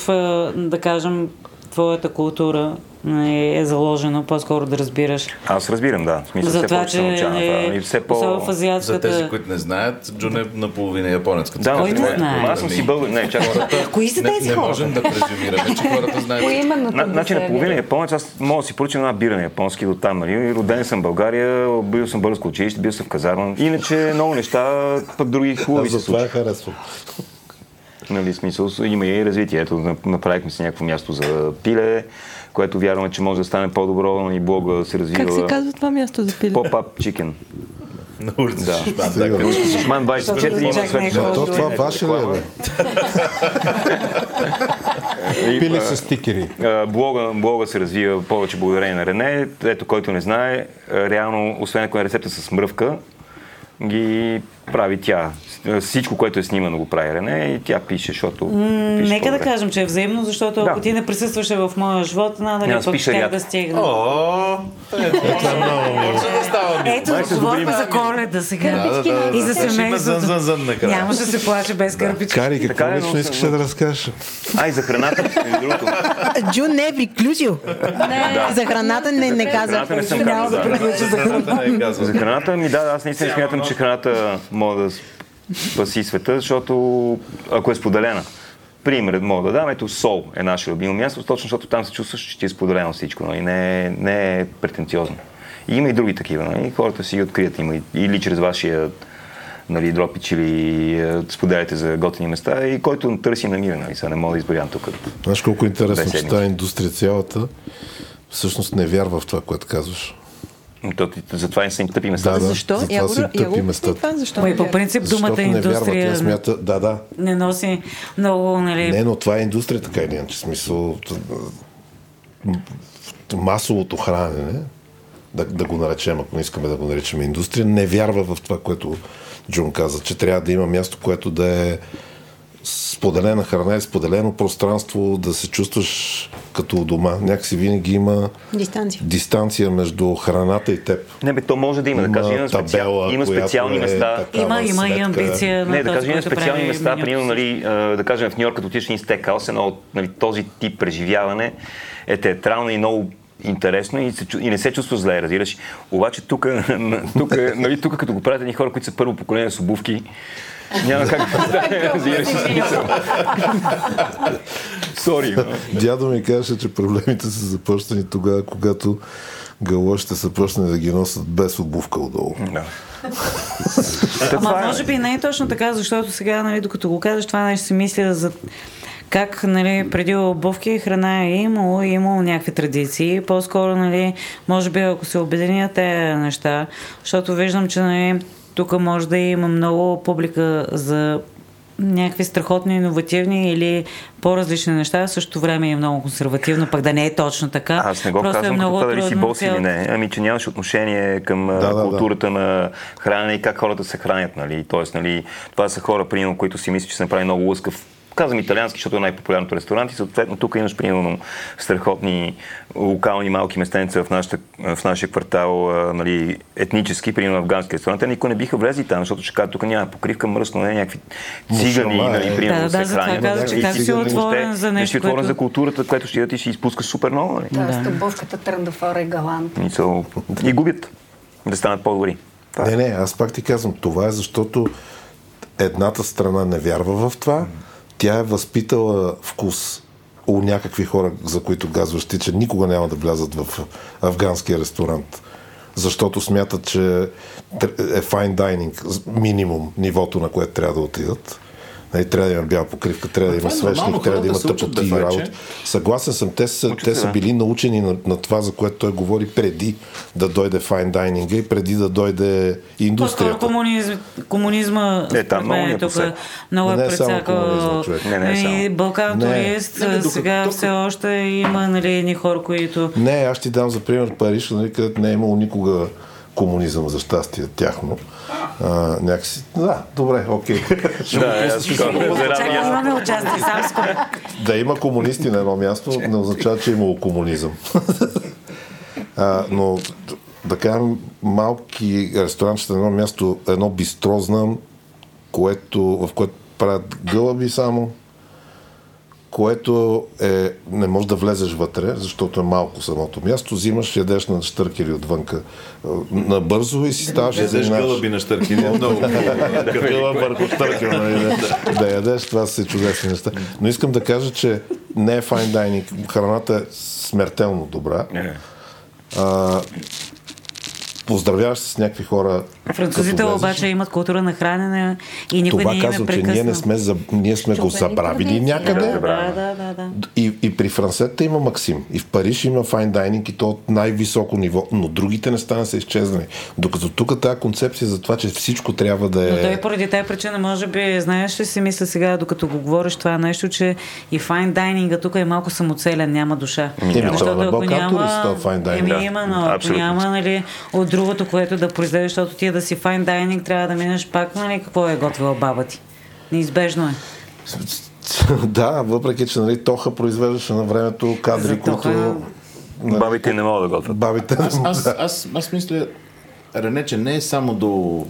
S7: да кажем, твоята култура нали, е заложено по-скоро да разбираш.
S6: Аз разбирам, да. В смисъл,
S7: За
S6: все
S7: това,
S6: повече
S7: че
S6: научавам
S7: е,
S6: И все по...
S7: в
S1: За
S7: азиатската...
S1: тези, които не знаят, Джун е наполовина японец. като
S6: Да,
S7: Кой не
S1: е
S7: знае?
S6: аз съм си българ. Не, чакай.
S7: Кои са
S1: Не,
S7: тези
S1: не
S7: хора?
S1: можем да презюмираме, че хората знаят.
S12: Поименно
S6: На, значи на половина японец, аз мога да си поръчам една бира на японски до там, нали? Роден съм в България, бил съм българско училище, бил съм в казарма. Иначе много неща, пък други хубави се
S3: за това
S6: случват.
S3: харесвам.
S6: Нали, смисъл, има и развитие. Ето, на- направихме си някакво място за пиле, което вярваме, че може да стане по-добро, и блога се развива.
S8: Как се казва това място за пиле?
S6: Pop-up chicken.
S1: На улица
S6: Да.
S1: Шишман, да.
S6: Шишман 24 има свет.
S7: е
S3: то това ваше ли е?
S13: Пили с стикери.
S6: Блога, блога се развива повече благодарение на Рене. Ето, който не знае, реално, освен ако е рецепта с мръвка, ги прави тя. С- Всичко, което е снимано, го прави Рене и тя пише, защото пише
S7: Нека да кажем, че е взаимно, защото ако
S6: Да.
S7: ти не присъстваше в моя живот, надали пък
S6: ряд.
S7: да стигна.
S1: О,
S7: Ето, говорим за коледа сега. И за.
S1: Ще
S7: семейството. Нямаше да се плаче без кърпички.
S3: Кари, какво
S6: е,
S3: лично
S6: но-
S3: искаше да разкажеш?
S6: А, и за храната, между другото.
S5: Джун не е приключил. За храната не, не каза.
S6: Съм
S5: за храната.
S1: Не е казал.
S6: За храната ми, да, аз наистина смятам, че храната може да спаси света, защото ако е споделена. Пример мога да дам, ето сол е наше любимо място, точно защото там се чувстваш, че ти е споделено всичко, нали? не, не е претенциозно. И има и други такива, нали? хората си ги открият, има или чрез вашия нали, дропич или е, споделяте за готини места и който търси намира, нали? Сега не мога да изборям тук.
S3: Знаеш колко е интересно, че тази индустрия цялата всъщност не вярва в това, което казваш.
S6: То, затова не са им тъпи места.
S3: Да, да.
S8: Защо?
S3: Затова
S8: Я
S3: са им
S8: я
S3: тъпи
S8: го
S3: местата.
S8: това, защо? Не
S7: по принцип думата
S3: не
S7: индустрия
S3: Тя смята, да, да.
S7: не носи много, нали...
S3: Не, но това е индустрия, така или иначе. Смисъл, масовото хранене, да, да го наречем, ако не искаме да го наричаме индустрия, не вярва в това, което Джун каза, че трябва да има място, което да е споделена храна и споделено пространство, да се чувстваш като у дома. Някакси винаги има
S5: Дистанция.
S3: дистанция между храната и теб.
S6: Не бе, то може да има, да кажа, има, специал,
S3: табела,
S6: има специални
S3: е
S6: места.
S7: Има, има и амбиция. на
S6: Не, да кажем, има специални места, примерно, нали, да кажем, в Нью Йорк, като в един стекхаус, едно от нали, този тип преживяване е театрално и много интересно и, се, и не се чувства зле, разбираш. Обаче тук, тук, нали, тук като го правят едни хора, които са първо поколение с обувки, няма как да разбираш смисъл. Сори.
S3: Дядо ми казваше, че проблемите са започнали тогава, когато галошите са почнали да ги носят без обувка отдолу.
S6: Да.
S7: Ама може би не е точно така, защото сега, нали, докато го казваш това нещо, си мисля за как нали, преди обувки и храна е имало, е имало някакви традиции. По-скоро, нали, може би, ако се обединят тези неща, защото виждам, че нали, тук може да има много публика за някакви страхотни, иновативни или по-различни неща, в същото време е много консервативно, пък да не е точно така.
S6: Аз не го
S7: Просто
S6: казвам
S7: е
S6: като
S7: много
S6: това дали си бос или не, ами че нямаш отношение към да,
S3: да, да.
S6: културата на хранене и как хората се хранят. Нали? Тоест, нали, това са хора, примерно, които си мислят, че се направи много лъскав Казвам италиански, защото е най-популярното ресторант и съответно тук имаш примерно страхотни локални малки местенца в, нашата, в нашия квартал, а, нали, етнически, примерно афгански ресторант. Те никой не биха влезли там, защото ще кажат, тук няма покривка, мръсно, не някакви цигани,
S3: Мушама,
S6: нали,
S3: е.
S6: примерно,
S7: Да,
S6: да,
S7: да,
S6: се
S7: затова
S6: хранят.
S7: казах, че
S6: И
S7: как
S6: си
S7: отворен за
S6: не
S7: нещо,
S6: си отворен
S7: което-
S6: за културата, което ще идат и ще изпуска супер много. Нали?
S12: Да, с обувката тръндафора е галант.
S6: И, са, и губят да станат по-добри. Е.
S3: Не, не, аз пак ти казвам, това е защото едната страна не вярва в това, тя е възпитала вкус у някакви хора, за които казваш ти, че никога няма да влязат в афганския ресторант. Защото смятат, че е файн дайнинг, минимум нивото, на което трябва да отидат. Нали, трябва да има бяла покривка, трябва да има
S1: е
S3: свещник, трябва да има тъпоти и
S1: вече.
S3: Съгласен съм, те са, те са били научени на, на това, за което той говори преди да дойде файн дайнинга и преди да дойде
S7: По-скоро
S3: индустрията.
S7: комунизм, комунизма,
S6: Е, там много е
S7: тук много е
S3: е
S7: прецакал.
S6: Не, не е.
S7: И Балкан
S3: Не.
S7: турист, сега все още има нали, едни хора, които...
S3: Не, аз ти дам за пример Париж, нали, където не е имало никога комунизъм, за щастие тяхно. А, някакси... Да, добре, окей.
S6: Да,
S7: имаме участие, сам
S3: да има комунисти на едно място, не означава, че е имало комунизъм. а, но, да кажем, малки ресторанчета на едно място, едно бистро знам, което, в което правят гълъби само, което е, не можеш да влезеш вътре, защото е малко самото място, взимаш, ядеш на штъркери отвънка а, набързо и си ставаш и
S1: Ядеш гълъби на щъркини. Много
S3: Гълъб върху штъркел, нали, да, да ядеш, това са чудесни неща. Но искам да кажа, че не е файн дайнинг. Храната е смертелно добра.
S6: Не.
S3: А, поздравяваш се с някакви хора.
S7: Французите обаче имат култура на хранене и никой
S3: Това
S7: не е
S3: казвам, че ние, не сме, за, ние сме го забравили някъде.
S7: Да, да, да, да.
S3: И, и при франсетата има Максим. И в Париж има файн дайнинг и то от най-високо ниво. Но другите неща не са изчезнали. Докато тук тази концепция за това, че всичко трябва да
S7: Но
S3: е...
S7: той поради тази причина, може би, знаеш ли си мисля сега, докато го говориш това нещо, че и файн дайнинга тук е малко самоцелен, няма душа.
S3: Еми,
S7: Защото
S3: това на
S7: ако
S3: Балкан турист, файн дайнинг.
S7: Еми,
S6: Да,
S7: именно, ако няма нали, от другото, което да произведеш, защото ти да си файн дайнинг, трябва да минеш пак, нали, какво е готвила баба ти. Неизбежно е.
S3: да, въпреки, че нали, Тоха произвеждаше на времето кадри,
S7: За Тоха-
S3: които...
S6: Бабите не могат да готвят.
S3: Бабите не
S1: Аз, аз, аз, аз мисля, Рене, че не е само до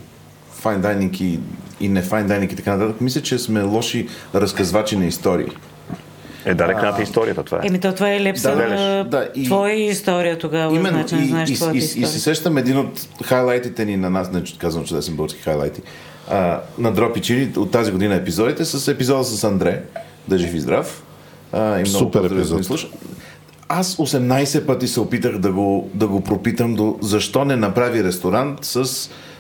S1: файн дайнинг и, и не файн дайнинг и така нататък. Мисля, че сме лоши разказвачи на истории.
S6: Е, дай ръкната историята, това е.
S7: Еми, то това е лепса
S1: Да,
S7: на
S1: да, и-
S7: твоя история тогава,
S1: Именно.
S7: значи не
S1: и,
S7: знаеш
S1: и,
S7: твоята
S1: и, и,
S7: история.
S1: се сещам един от хайлайтите ни на нас, не че казвам чудесен български хайлайти, а, на Дропи Чили от тази година епизодите с епизода с Андре, да жив и здрав. А, и много
S3: Супер
S1: поздрави,
S3: епизод.
S1: да. Аз 18 пъти се опитах да го, да го пропитам до защо не направи ресторант с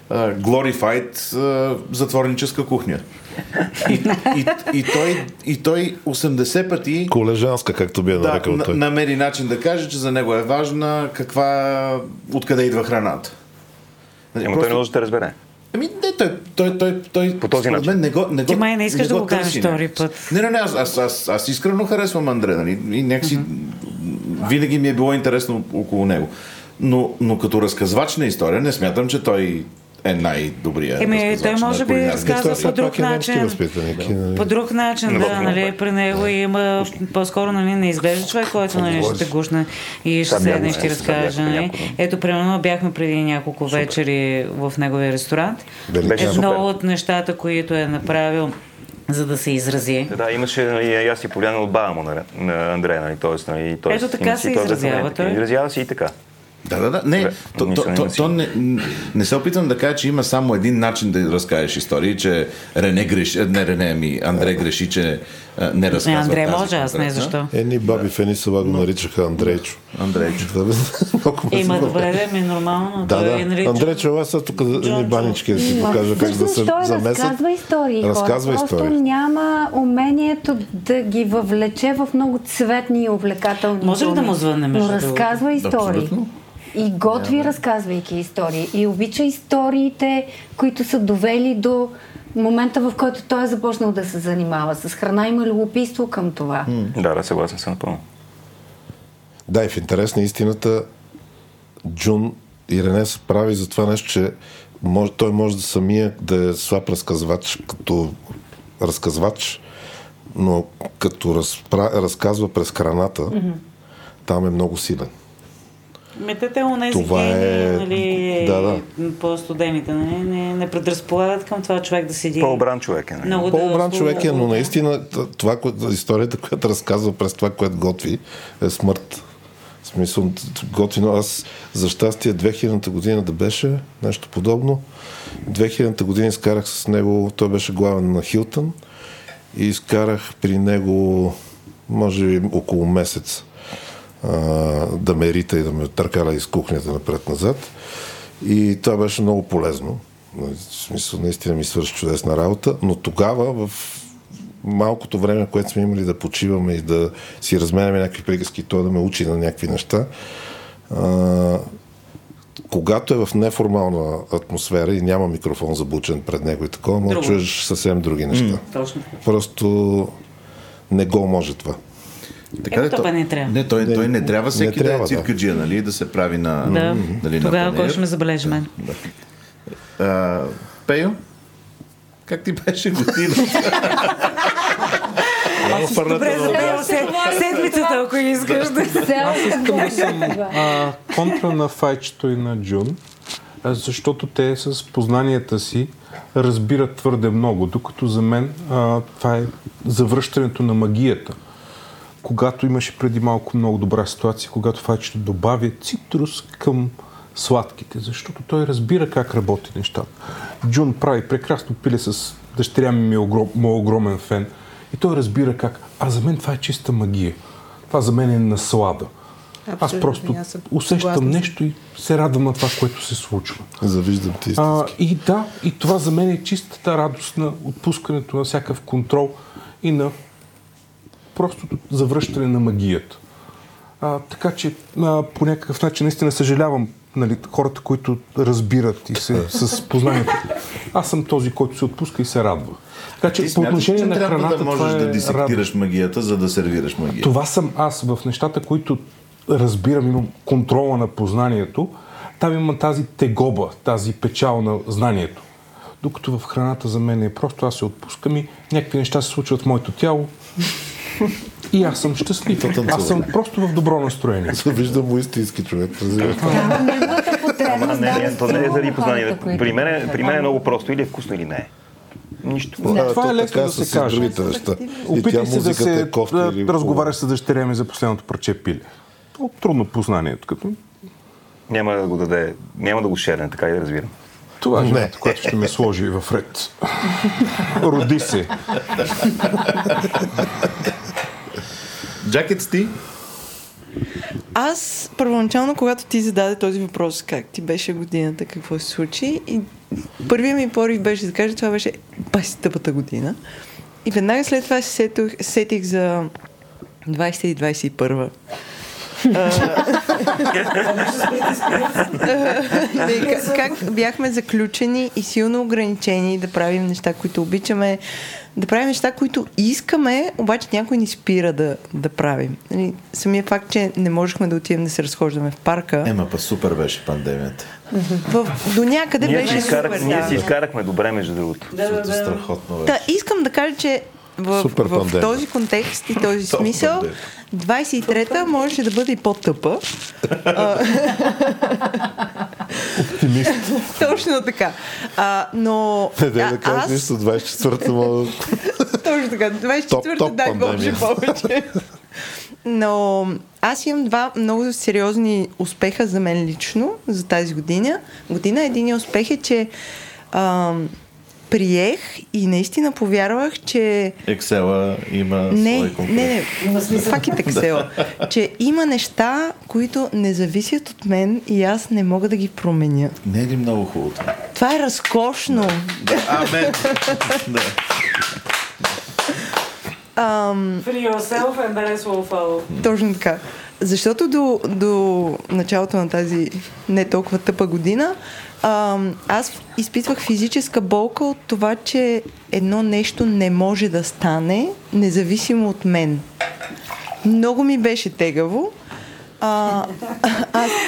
S1: а, glorified а, затворническа кухня. И, и, и, той, и той 80 пъти
S3: Колежанска, както би я
S1: да,
S3: нарекал
S1: на-
S3: той.
S1: намери начин да каже, че за него е важна каква, откъде идва храната. Нали,
S6: Ама той не може да разбере.
S1: Ами не, той, той, той, той
S6: По този начин.
S1: Мен не го, не го,
S7: Ти май не искаш да го кажеш втори
S1: не.
S7: път.
S1: Не, не, не, аз, аз, аз, аз искрено харесвам Андре, нали? И някакси винаги ми е било интересно около него. Но, но като разказвач на история, не смятам, че той е най-добрият.
S7: Еми, той може би разказва
S1: истории.
S7: по друг
S3: е
S7: начин.
S3: и, нали,
S7: По друг начин, да, нали, при него има по-скоро нали, не изглежда човек, който нали, ще те гушне и ще седне и ще ти
S6: е,
S7: разкаже. Нали. Ето, примерно, бяхме преди няколко вечери в неговия ресторант.
S6: Беше
S7: Едно
S6: супер.
S7: от нещата, които е направил, за да се изрази.
S6: Да, имаше нали, и аз си поляна от баба му, нали, на Андрея, нали, т.е. Нали, т.е.
S7: Ето така се
S6: този
S7: изразява той.
S6: Изразява се и така.
S1: Да, да, да. Не,
S6: Добре,
S1: то, то,
S6: не
S1: то, то не, не се опитвам да кажа, че има само един начин да разкажеш истории, че Рене греши, не Рене, ми Андре греши, че а, не
S7: Не,
S1: разказва
S7: Андре
S1: тази
S7: може, аз не защо.
S3: Едни баби в едни села го наричаха Андрейчо.
S1: Андрейчо.
S3: Да, бе, много
S7: Има добре, ми е нормално.
S3: Да, да.
S7: е нарича-
S3: Андрейчо, ела са тук едни банички да си покажа как да се замесят.
S12: разказва истории.
S3: Разказва
S12: хора. Просто
S3: истории.
S12: няма умението да ги въвлече в много цветни и увлекателни
S7: Може ли да му звънне, между
S12: Но разказва истории.
S1: Абсолютно.
S12: И готви, разказвайки истории. И обича историите, които са довели до момента, в който той е започнал да се занимава с храна. Има любопитство към това.
S6: Да, да, съгласен съм напълно.
S3: Да, и в интерес на истината Джун и Рене се прави за това нещо, че може, той може да самия да е слаб разказвач като разказвач, но като разпра, разказва през храната, там е много силен.
S7: Метете у нези
S3: Това е-
S7: нали,
S3: Да, да.
S7: по-студените, нали, не, не предразполагат към това човек да седи.
S6: По-обран човек е. Нали?
S7: Много
S3: По-обран
S7: да
S3: човек е, но наистина това, което, историята, която разказва през това, което готви, е смърт. В смисъл, готино. Аз, за щастие, 2000-та година да беше нещо подобно. 2000-та година изкарах с него, той беше главен на Хилтън и изкарах при него, може би, около месец да ме рита и да ме търкаля из кухнята напред-назад. И това беше много полезно. В смисъл, наистина ми свърши чудесна работа, но тогава, в малкото време, което сме имали да почиваме и да си разменяме някакви приказки, той да ме учи на някакви неща, а, когато е в неформална атмосфера и няма микрофон забучен пред него и такова, може да чуеш съвсем други неща.
S7: Точно.
S3: Просто не го може това.
S1: Така
S7: това
S1: той,
S7: не трябва.
S1: Не, той, той не трябва всеки
S3: не
S1: да
S3: трябва,
S1: е
S3: да.
S1: циркаджия, нали, да се прави на,
S7: Да.
S1: нали, на
S7: Тогава кой ще ме забележи мен?
S1: А, Пейо, как ти беше година?
S7: Добре, за седмицата, ако искаш да
S12: Аз
S9: Искам да съм а, контра на Файчето и на Джун, защото те с познанията си разбират твърде много, докато за мен а, това е завръщането на магията. Когато имаше преди малко много добра ситуация, когато Файчето добавя цитрус към сладките, защото той разбира как работи нещата. Джун прави прекрасно пиле с дъщеря ми, ми е огром, мой огромен фен. И той разбира как. А за мен това е чиста магия. Това за мен е наслада. Аз
S5: Абсолютно,
S9: просто
S5: аз съм
S9: усещам нещо и се радвам на това, което се случва.
S3: Завиждам ти
S9: А, и да, и това за мен е чистата радост на отпускането на всякакъв контрол и на просто завръщане на магията. А, така че а, по някакъв начин наистина съжалявам нали, хората, които разбират и се с познанието. Аз съм този, който се отпуска и се радва. Така че по отношение
S1: че
S9: на храната
S1: да можеш
S9: това е
S1: да дисектираш магията, за да сервираш магия.
S9: Това съм аз в нещата, които разбирам, имам контрола на познанието. Там има тази тегоба, тази печал на знанието. Докато в храната за мен е просто аз се отпускам и някакви неща се случват в моето тяло. И аз съм щастлив. Аз съм просто в добро настроение.
S3: Завиждам му истински човек. разбираш.
S12: Неговата потребност
S6: Ама не, не, то не е заради познание. При мен, е- при мен е много просто. Или е вкусно, или не е. Нищо.
S3: А,
S9: Това е
S3: то
S9: лесно да се каже. Опитай се да
S3: музиката
S9: се
S3: е кофта или...
S9: да разговаряш с дъщеря ми за последното парче пиле. Трудно познанието. Като...
S6: Няма да го даде, няма да го шерне, така и да разбирам.
S9: Това е жената, която ще ме сложи в ред. Роди се.
S1: Джакет ти?
S8: Аз първоначално, когато ти зададе този въпрос, как ти беше годината, какво се случи, и първият ми порив беше да кажа, това беше баси тъпата година. И веднага след това се сетих, сетих за 20 и 21. Не, как, как бяхме заключени и силно ограничени да правим неща, които обичаме, да правим неща, които искаме, обаче някой ни спира да, да правим. Нали, самия факт, че не можехме да отидем да се разхождаме в парка,
S1: Ема, па супер беше пандемията.
S8: в, до някъде
S6: Ние, си
S8: беше
S6: изкарах,
S8: супер.
S6: ние
S8: да.
S6: си изкарахме добре, между другото.
S1: Страхотно беше.
S8: Та, искам да кажа, че в,
S3: Супер
S8: в
S3: пандемия.
S8: този контекст и този смисъл,
S1: пандемия.
S8: 23-та можеше да бъде и по-тъпа.
S3: Оптимист.
S8: Точно така. А, но
S3: Не дай да кажеш
S8: аз,
S3: нищо, 24-та мога...
S8: точно така, 24-та
S3: Топ, топ
S8: дай Боже повече. Но аз имам два много сериозни успеха за мен лично за тази година. Година един успех е, че ам, приех и наистина повярвах, че
S1: Ексела има
S8: не,
S1: свой
S8: не,
S1: конкурент.
S8: не, пак и Excel, че има неща, които не зависят от мен и аз не мога да ги променя.
S1: Не е ли много хубаво това?
S8: Това е разкошно.
S1: Да, амен. да.
S8: Ам,
S7: Free yourself and the rest will follow.
S8: Точно така. Защото до, до началото на тази не толкова тъпа година, аз изпитвах физическа болка от това, че едно нещо не може да стане, независимо от мен. Много ми беше тегаво. А,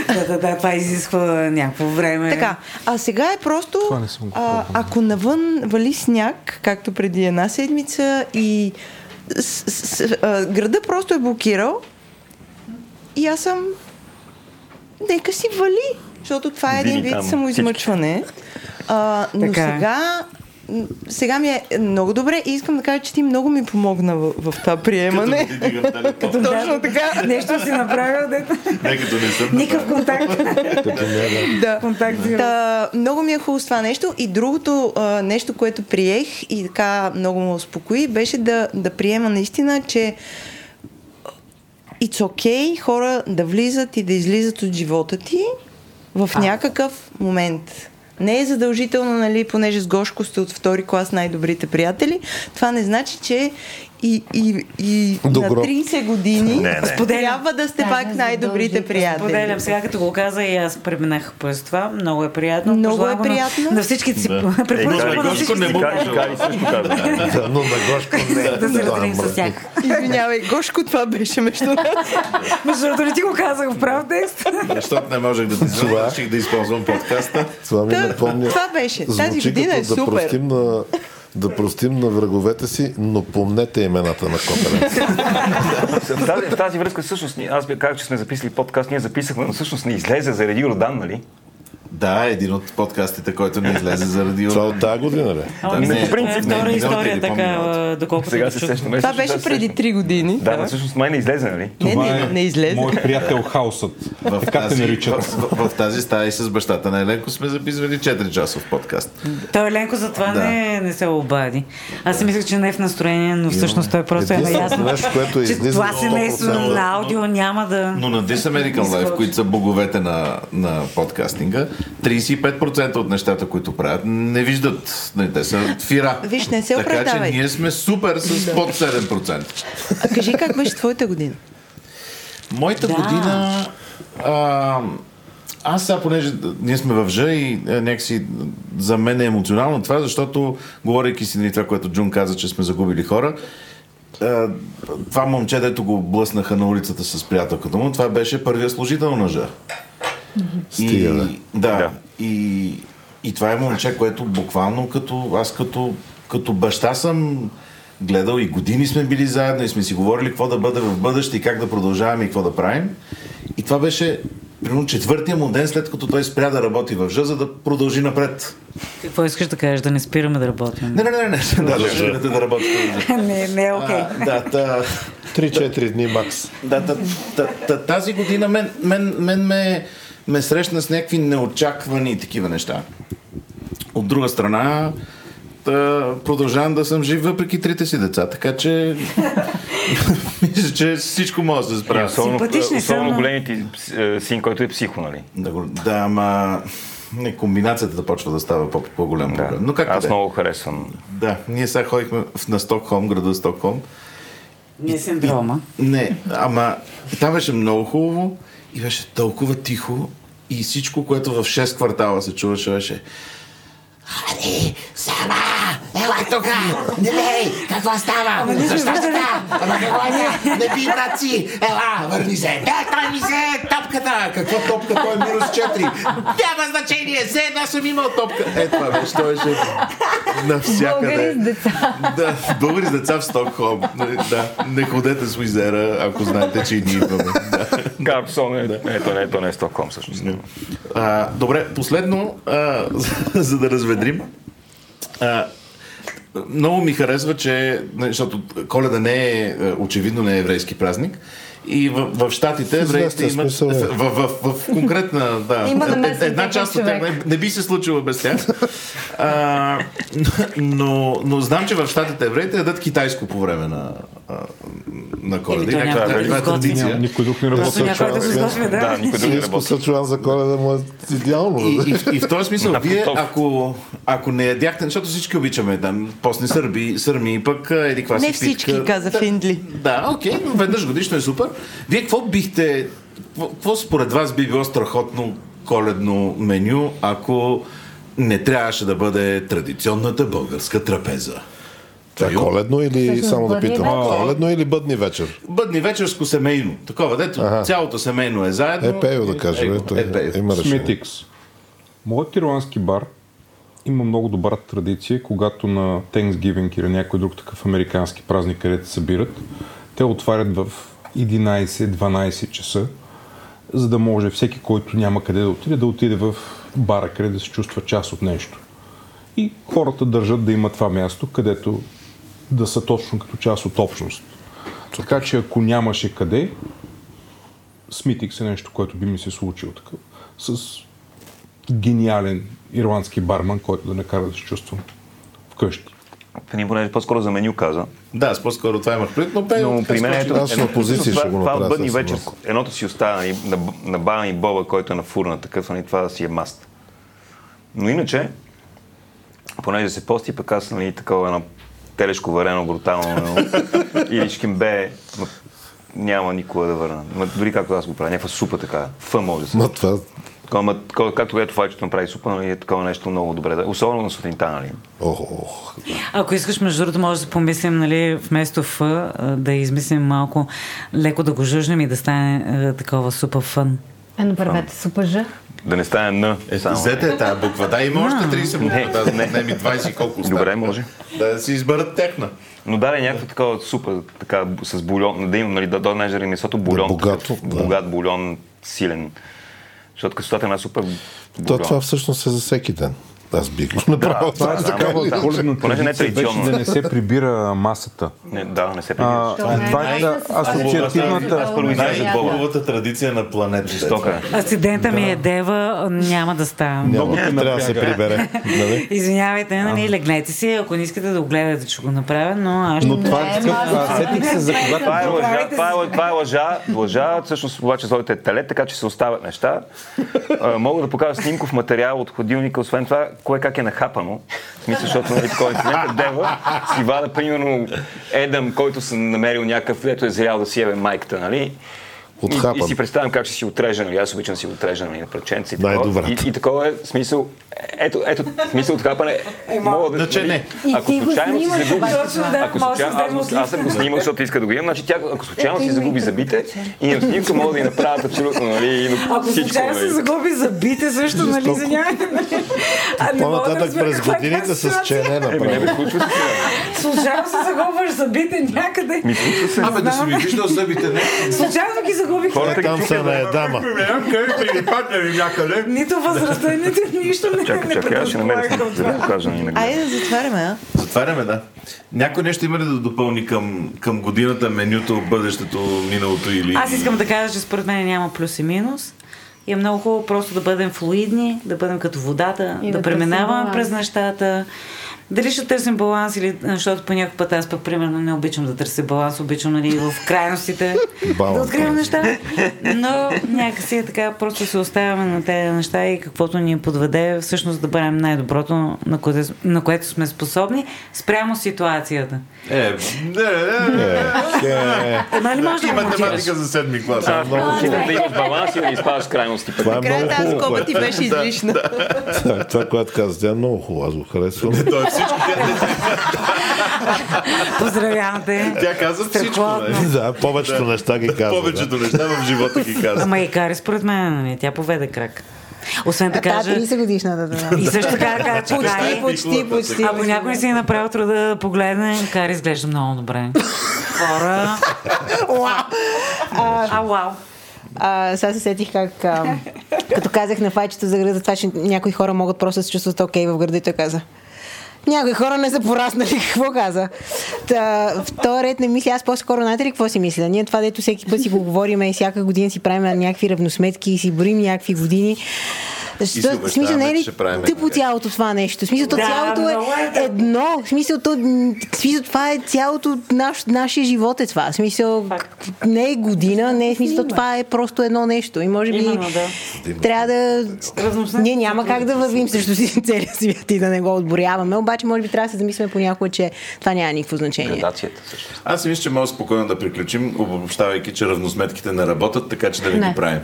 S7: Да, да, да, това изисква някакво време.
S8: така, а сега е просто,
S14: Това не съм го
S8: а, ако навън вали сняг, както преди една седмица и с, с, а, града просто е блокирал и аз съм нека си вали, защото това е един вид самоизмъчване. А, но
S7: Така е.
S8: сега сега ми е много добре и искам да кажа, че ти много ми помогна в, в това приемане. Точно така.
S7: Нещо си направил, дете.
S1: Не като не съм.
S7: Никакъв контакт.
S8: Да.
S7: контакт.
S8: Та, много ми е хубаво с това нещо. И другото а, нещо, което приех и така много ме успокои, беше да, да приема наистина, че it's okay хора да влизат и да излизат от живота ти в някакъв момент. Не е задължително, нали, понеже с Гошко сте от втори клас най-добрите приятели. Това не значи, че и, и, и на
S3: Добро.
S8: 30 години
S6: Не, не.
S8: трябва да сте
S12: Даже
S8: пак най-добрите приятели.
S7: Поделям сега, като го каза и аз преминах през това. Много е приятно.
S8: Много
S7: Пожелавам
S8: е
S7: го на-
S8: приятно.
S7: На всички си. Препоръчвам го на
S1: Гошко
S7: всички
S1: не
S6: каза.
S3: Да, но на Гошко не.
S7: Да се разделим
S3: Да,
S7: с тях.
S8: Извинявай, Гошко, това беше между нас.
S7: Между другото, не ти го казах в прав текст.
S1: Защото не можех да ти реших да използвам подкаста.
S3: Това ми напомня.
S8: Това беше. Тази година е
S3: като да
S8: супер.
S3: простим на да простим на враговете си, но помнете имената на копелец.
S6: В в тази връзка всъщност, аз казах, че сме записали подкаст, ние записахме, но всъщност не излезе заради Йордан, нали?
S1: Да, един от подкастите, който не излезе заради...
S3: Това от тази година ли?
S7: Ама
S1: не,
S7: мисля,
S1: по принцип,
S7: втора
S1: не,
S7: история, така, доколкото
S6: Сега се
S7: чух.
S6: сещаме.
S8: Това беше
S6: се
S8: преди
S6: сещам.
S8: 3 години.
S6: Да, но всъщност май не излезе, нали?
S8: Не, не,
S9: е
S8: не излезе.
S9: Моят приятел Хаусът.
S1: В
S9: така те
S1: тази,
S9: наричат.
S1: в, тази стая и с бащата на Еленко сме записвали 4 часов подкаст.
S7: Той Еленко за това
S1: Да.
S7: не, не се обади. Аз си мислех, че не е в настроение, но всъщност той просто е наясно.
S3: нещо, което е
S7: това семейство
S3: 100%.
S7: на аудио няма да...
S1: Но на This American Life, които са боговете на, на подкастинга, 35% от нещата, които правят, не виждат. Не, те са фира.
S8: Виж, не се
S1: Така че
S8: оправдавай.
S1: ние сме супер с под 7%.
S8: А кажи как беше твоята година?
S1: Моята
S7: Да.
S1: година... А, аз сега, понеже ние сме в Ж и е, някакси за мен е емоционално това, защото, говорейки си нали, това, което Джун каза, че сме загубили хора, а, това момче, дето го блъснаха на улицата с приятелката му, това беше първия служител на Ж.
S3: Стига, да.
S1: И, да. И, и това е момче, което буквално като аз като, като баща съм гледал и години сме били заедно и сме си говорили какво да бъде в бъдеще и как да продължаваме и какво да правим. И това беше примерно четвъртия му ден след като той спря да работи в Ж, за да продължи напред.
S7: Какво искаш да кажеш? Да не спираме да работим?
S1: Не, не, не, не, да, да, спирате да работите
S7: не, не е окей.
S1: Да, та,
S3: 3-4 дни макс.
S1: Да, да, да, да, тази година мен, мен, мен ме, ме срещна с някакви неочаквани такива неща. От друга страна, да, продължавам да съм жив въпреки трите си деца, така че мисля, че всичко може да се справя.
S6: Особено,
S7: Симпатични са,
S6: особено големият ти е, син, който е психо, нали?
S1: Да, да, ама не, комбинацията да почва да става по- по-голямо. Но как
S6: Аз
S1: да е?
S6: много харесвам.
S1: Да, ние сега ходихме на Стокхолм, града Стокхолм.
S7: Не синдрома.
S1: Не, ама там беше много хубаво и беше толкова тихо и всичко, което в 6 квартала се чуваше, беше Хари, Сама, ела тук, не лей, какво става? Защо така? Ама какво е? Не би, брат си, ела, върни се. Е, той ми се топката. Какво топка? Той е минус 4. Няма значение, все една съм имал топка. Е, това беше, той беше навсякъде.
S12: Българи с деца.
S1: Да, българи с деца в Стокхолм. Да, не ходете с Уизера, ако знаете, че и ние идваме. Да.
S6: Карпсон е, ето не, ето не е Стокхолм всъщност.
S1: А, добре, последно, а, за, за да разведрим. А, много ми харесва, че, не, защото коледа не е, е, очевидно не е еврейски празник, и в, в Штатите евреите имат
S3: е.
S1: в, в, в, в конкретна да,
S12: Има намесен
S1: една част от тях не, не би се случило без тях. А, но, но знам, че в Штатите евреите ядат китайско по време на, на коледа. И
S7: някой
S1: това е
S7: да
S1: традиция.
S9: Никой друг не работи.
S7: Някой да го изготвя, да.
S6: Да, никой друг не работи.
S3: съчуван за коледа му е идеално.
S1: И, и, в- и в този смисъл, вие, ако, ако не ядяхте, защото всички обичаме там, постни сърби, сърми, и пък а, еди каква си
S8: Не всички,
S1: питка.
S8: каза
S1: Да,
S8: Финдли.
S1: Да, окей, но веднъж годишно е супер. Вие какво бихте, какво, какво според вас би било страхотно коледно меню, ако не трябваше да бъде традиционната българска трапеза?
S3: Това е коледно или
S12: Всъщност
S3: само да питам?
S12: вечер.
S3: Коледно или бъдни вечер?
S1: Бъдни вечерско семейно. Такова, дето
S3: Аха.
S1: цялото семейно е заедно.
S3: Е, пейл да кажем.
S1: Е,
S3: Ето,
S1: е, пейл.
S3: има решение.
S9: Сметикс. Моят ирландски бар има много добра традиция, когато на Thanksgiving или някой друг такъв американски празник, където се събират, те отварят в 11-12 часа, за да може всеки, който няма къде да отиде, да отиде в бара, къде да се чувства част от нещо. И хората държат да има това място, където да са точно като част от общност. Така че ако нямаше къде, Смитикс е нещо, което би ми се случило такъв. С гениален ирландски барман, който да не кара да се чувствам вкъщи.
S6: Ние понеже по-скоро за меню каза.
S1: Да, аз по-скоро това имах предвид, но пейл.
S6: Но
S1: така
S6: при мен ето,
S3: Аз на позиция
S6: това,
S3: ще го
S6: това
S3: направя
S6: от бъдни вечер, едното си остава нали, на, на бана и боба, който е на фурна, такъв, нали, това си е маст. Но иначе, понеже се пости, пък аз нали, такова едно телешко варено брутално или шкембе, ма, няма никога да върна. Ма, дори както аз го правя, някаква супа така, фъ може да се.
S3: Но това...
S6: Такова, както ето файчето направи супа, нали, е такова нещо много добре. Особено на сутринта, нали.
S3: Ох, ох.
S7: Ако искаш, между другото, може да помислим, нали, вместо Ф, да измислим малко леко да го жъжнем и да стане такова супа фън.
S12: Е, направете супа Ж.
S6: Да не стане Н.
S1: Е,
S6: само.
S1: Зете е тази буква. Да, има още 30 букви.
S6: Не,
S1: Да,
S6: не.
S1: не ми 20 и колко остава.
S6: Добре, може.
S1: Да си изберат техна.
S6: Но даде някаква такава супа, така, с бульон, да има, нали, да дойде най месото бульон.
S3: Да, богато,
S6: такъв,
S3: да.
S6: Богат бульон, силен. Защото като стата една супа
S3: То,
S6: бульон.
S3: това всъщност е за всеки ден. Аз бих го направил.
S6: това е
S3: това,
S6: само
S3: такава
S6: да.
S3: ли?
S9: Коледна
S6: Понеже не е
S9: беше
S6: традиционно.
S9: да не се прибира масата.
S6: Не, да, не се
S9: А,
S6: прибира.
S12: Това е
S9: това е да, асоциативната...
S1: Най-хубавата традиция на планетата.
S6: Жестока е.
S7: Асидента ми е дева, няма да става.
S3: Няма, трябва да се прибере. Нали?
S7: Извинявайте, нали, легнете си, ако не искате да го гледате, че го направя, но аз ще...
S9: Но това е такъв... а, Сетих се за когато...
S6: Това е лъжа, това е, това е лъжа, лъжа, всъщност обаче злодите е теле, така че се оставят неща. А, мога да покажа снимков материал от ходилника, освен това, кое как е нахапано. Смисъл, защото нали, такова инцидент дева си вада, примерно, Едъм, който съм намерил някакъв, дето е зрял да си ебе майката, нали? И, и
S3: Отхапан.
S6: си представям как ще си отрежа, нали? Аз обичам да си отрежа нали, на и такова.
S3: Най-добрата.
S6: И, и такова е смисъл. Ето, ето, смисъл отхапане. Мога да,
S1: Значи не.
S12: И
S6: Ако случайно си загуби, ако случайно, аз, аз съм го снимал, защото иска да го имам, значи тя, ако случайно си загуби зъбите и на снимка мога да й направят абсолютно, нали, и на
S7: Ако случайно се
S6: нали.
S7: загуби зъбите също, нали, извинявайте. нали?
S3: По-нататък през
S7: е
S3: годините с
S7: ситуация.
S3: чене
S6: Еми, не
S3: направи.
S6: се сега.
S7: Случайно се загубваш зъбите някъде.
S6: Се.
S1: Абе, да си ми виждал зъбите, не.
S7: Случайно ги загубих.
S6: Хората ги
S3: Там се
S6: чукат.
S3: наедама.
S7: Нито възрастта, нито нищо не
S6: Чакай,
S7: не
S6: чакай, аз ще намеря да ви покажа нали, на
S8: Айде да затваряме, а?
S1: Затваряме, да. Някой нещо има ли да допълни към, към годината, менюто, бъдещето, миналото или...
S7: Аз искам да кажа, че според мен няма плюс и минус. И е много хубаво просто да бъдем флуидни, да бъдем като водата,
S12: И
S7: да,
S12: да
S7: преминаваме през нещата, Дали ще търсим баланс или защото по някакъв път аз пък примерно не обичам да търся баланс, обичам нали, в крайностите да откривам неща, но някакси е така, просто се оставяме на тези неща и каквото ни подведе всъщност да бъдем най-доброто, на което, на което сме способни, спрямо ситуацията.
S2: Е, не, не, не.
S7: Ема ли може да
S2: математика за седми клас.
S6: Да имаш баланс и да изпадаш крайности.
S3: Това е много
S8: тази
S3: хубаво.
S8: скоба ти беше излишна.
S3: Това, това, което каза, тя е много хубаво. Аз го харесвам.
S2: Всичко.
S7: Поздравявам те.
S2: Тя каза всичко. Не?
S3: да, повечето неща ги казва.
S2: Повечето неща в живота ги каза.
S7: Ама и Кари според мен, нали, тя поведе крак. Освен да
S5: Та
S7: кажа...
S5: 30 годишната. Да.
S7: И също така да кажа, че
S5: Почти, почти, почти.
S7: Ако някой не си е направил труда да погледне, Кари изглежда много добре. Хора... А, вау.
S5: А, сега се сетих как, а, като казах на файчето за града, това, че някои хора могат просто да се чувстват окей в града и той каза. Някои хора не са пораснали. Какво каза? Та, в този ред не мисля. Аз по-скоро, знаете ли какво си мисля? Ние това, дето всеки път си го говорим и всяка година си правим някакви равносметки и си броим някакви години.
S2: И си
S5: Защо, в смисъл, не е ли тъпо цялото това нещо? Смисъл, то
S7: Да,
S5: цялото
S7: е
S5: е едно. Смисъл, то, смисъл, това е цялото наш, нашия живот е това. Смисъл, не е година, не е смисъл, това е просто едно нещо. И може би
S7: Именно, да.
S5: трябва да... Ние няма как да вървим срещу си целия свят и да не го отборяваме, обаче може би трябва да се замислим понякога, че това няма никакво значение.
S6: Градацията също.
S2: Аз си мисля, че може спокойно да приключим, обобщавайки, че равносметките не работят, така че да не
S12: Не.
S2: ги правим.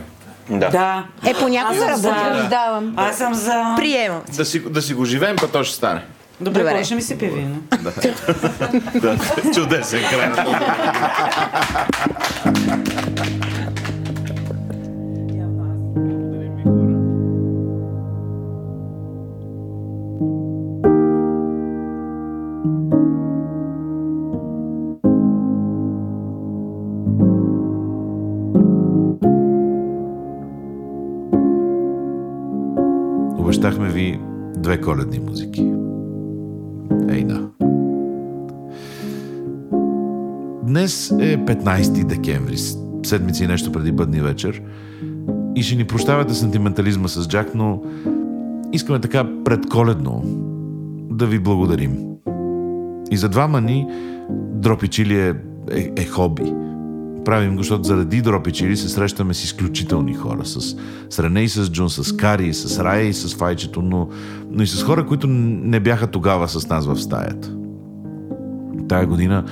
S6: Да.
S7: Да.
S5: Е, понякога
S7: Аз съм
S5: работи.
S7: за-
S12: Давам.
S7: Аз съм за...
S8: Приемам.
S2: Да си, да си го живеем, па то ще стане.
S7: Добре,
S5: Добре.
S7: ще ми се пие вино?
S2: Да. Чудесен край
S1: Обещахме ви две коледни музики. Ей да. Днес е 15 декември, седмици и нещо преди бъдни вечер. И ще ни прощавате сантиментализма с Джак, но искаме така предколедно да ви благодарим. И за двама ни Дропи Чили е, е, е хоби. Правим го, защото заради Дропи Чили се срещаме с изключителни хора. С, с Рене и с Джун, с Кари, с Рая и с Файчето, но, но и с хора, които не бяха тогава с нас в стаята. Тая година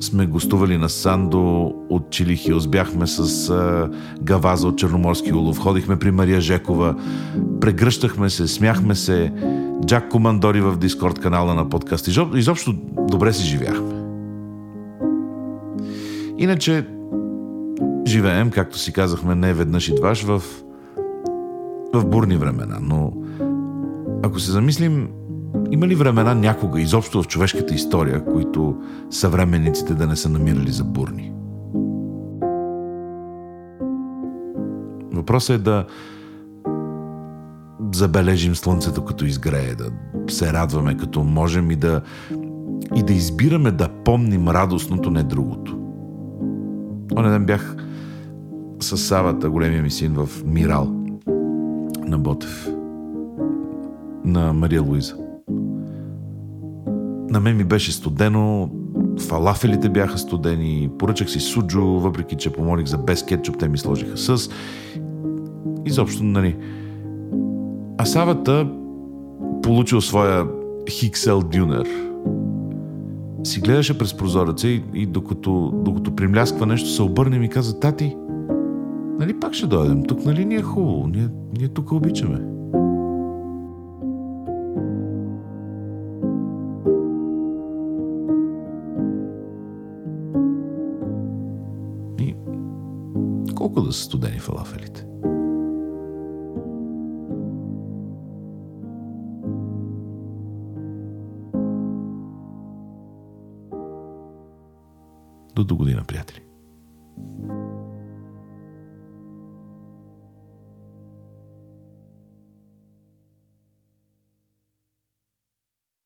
S1: сме гостували на Сандо от Чили Хилс, бяхме с а, Гаваза от Черноморски улов, ходихме при Мария Жекова, прегръщахме се, смяхме се, Джак Командори в Дискорд канала на подкаст. Изоб- Изобщо добре си живяхме. Иначе живеем, както си казахме, не веднъж и дваш в, в бурни времена, но ако се замислим, има ли времена някога изобщо в човешката история, които съвременниците да не са намирали за бурни? Въпросът е да забележим слънцето като изгрее, да се радваме като можем и да, и да избираме да помним радостното, не другото. Онен ден бях с Савата, големия ми син, в Мирал на Ботев, на Мария Луиза. На мен ми беше студено, фалафелите бяха студени, поръчах си суджо, въпреки че помолих за без кетчуп, те ми сложиха с. Изобщо, нали. А Савата получил своя Хиксел Дюнер. Си гледаше през прозореца и, и докато, докато примлясква нещо, се обърне и ми каза, тати, нали пак ще дойдем? Тук нали ни е хубаво? Ние, ние тук обичаме. И колко да са студени фалафелите? До до година, приятели.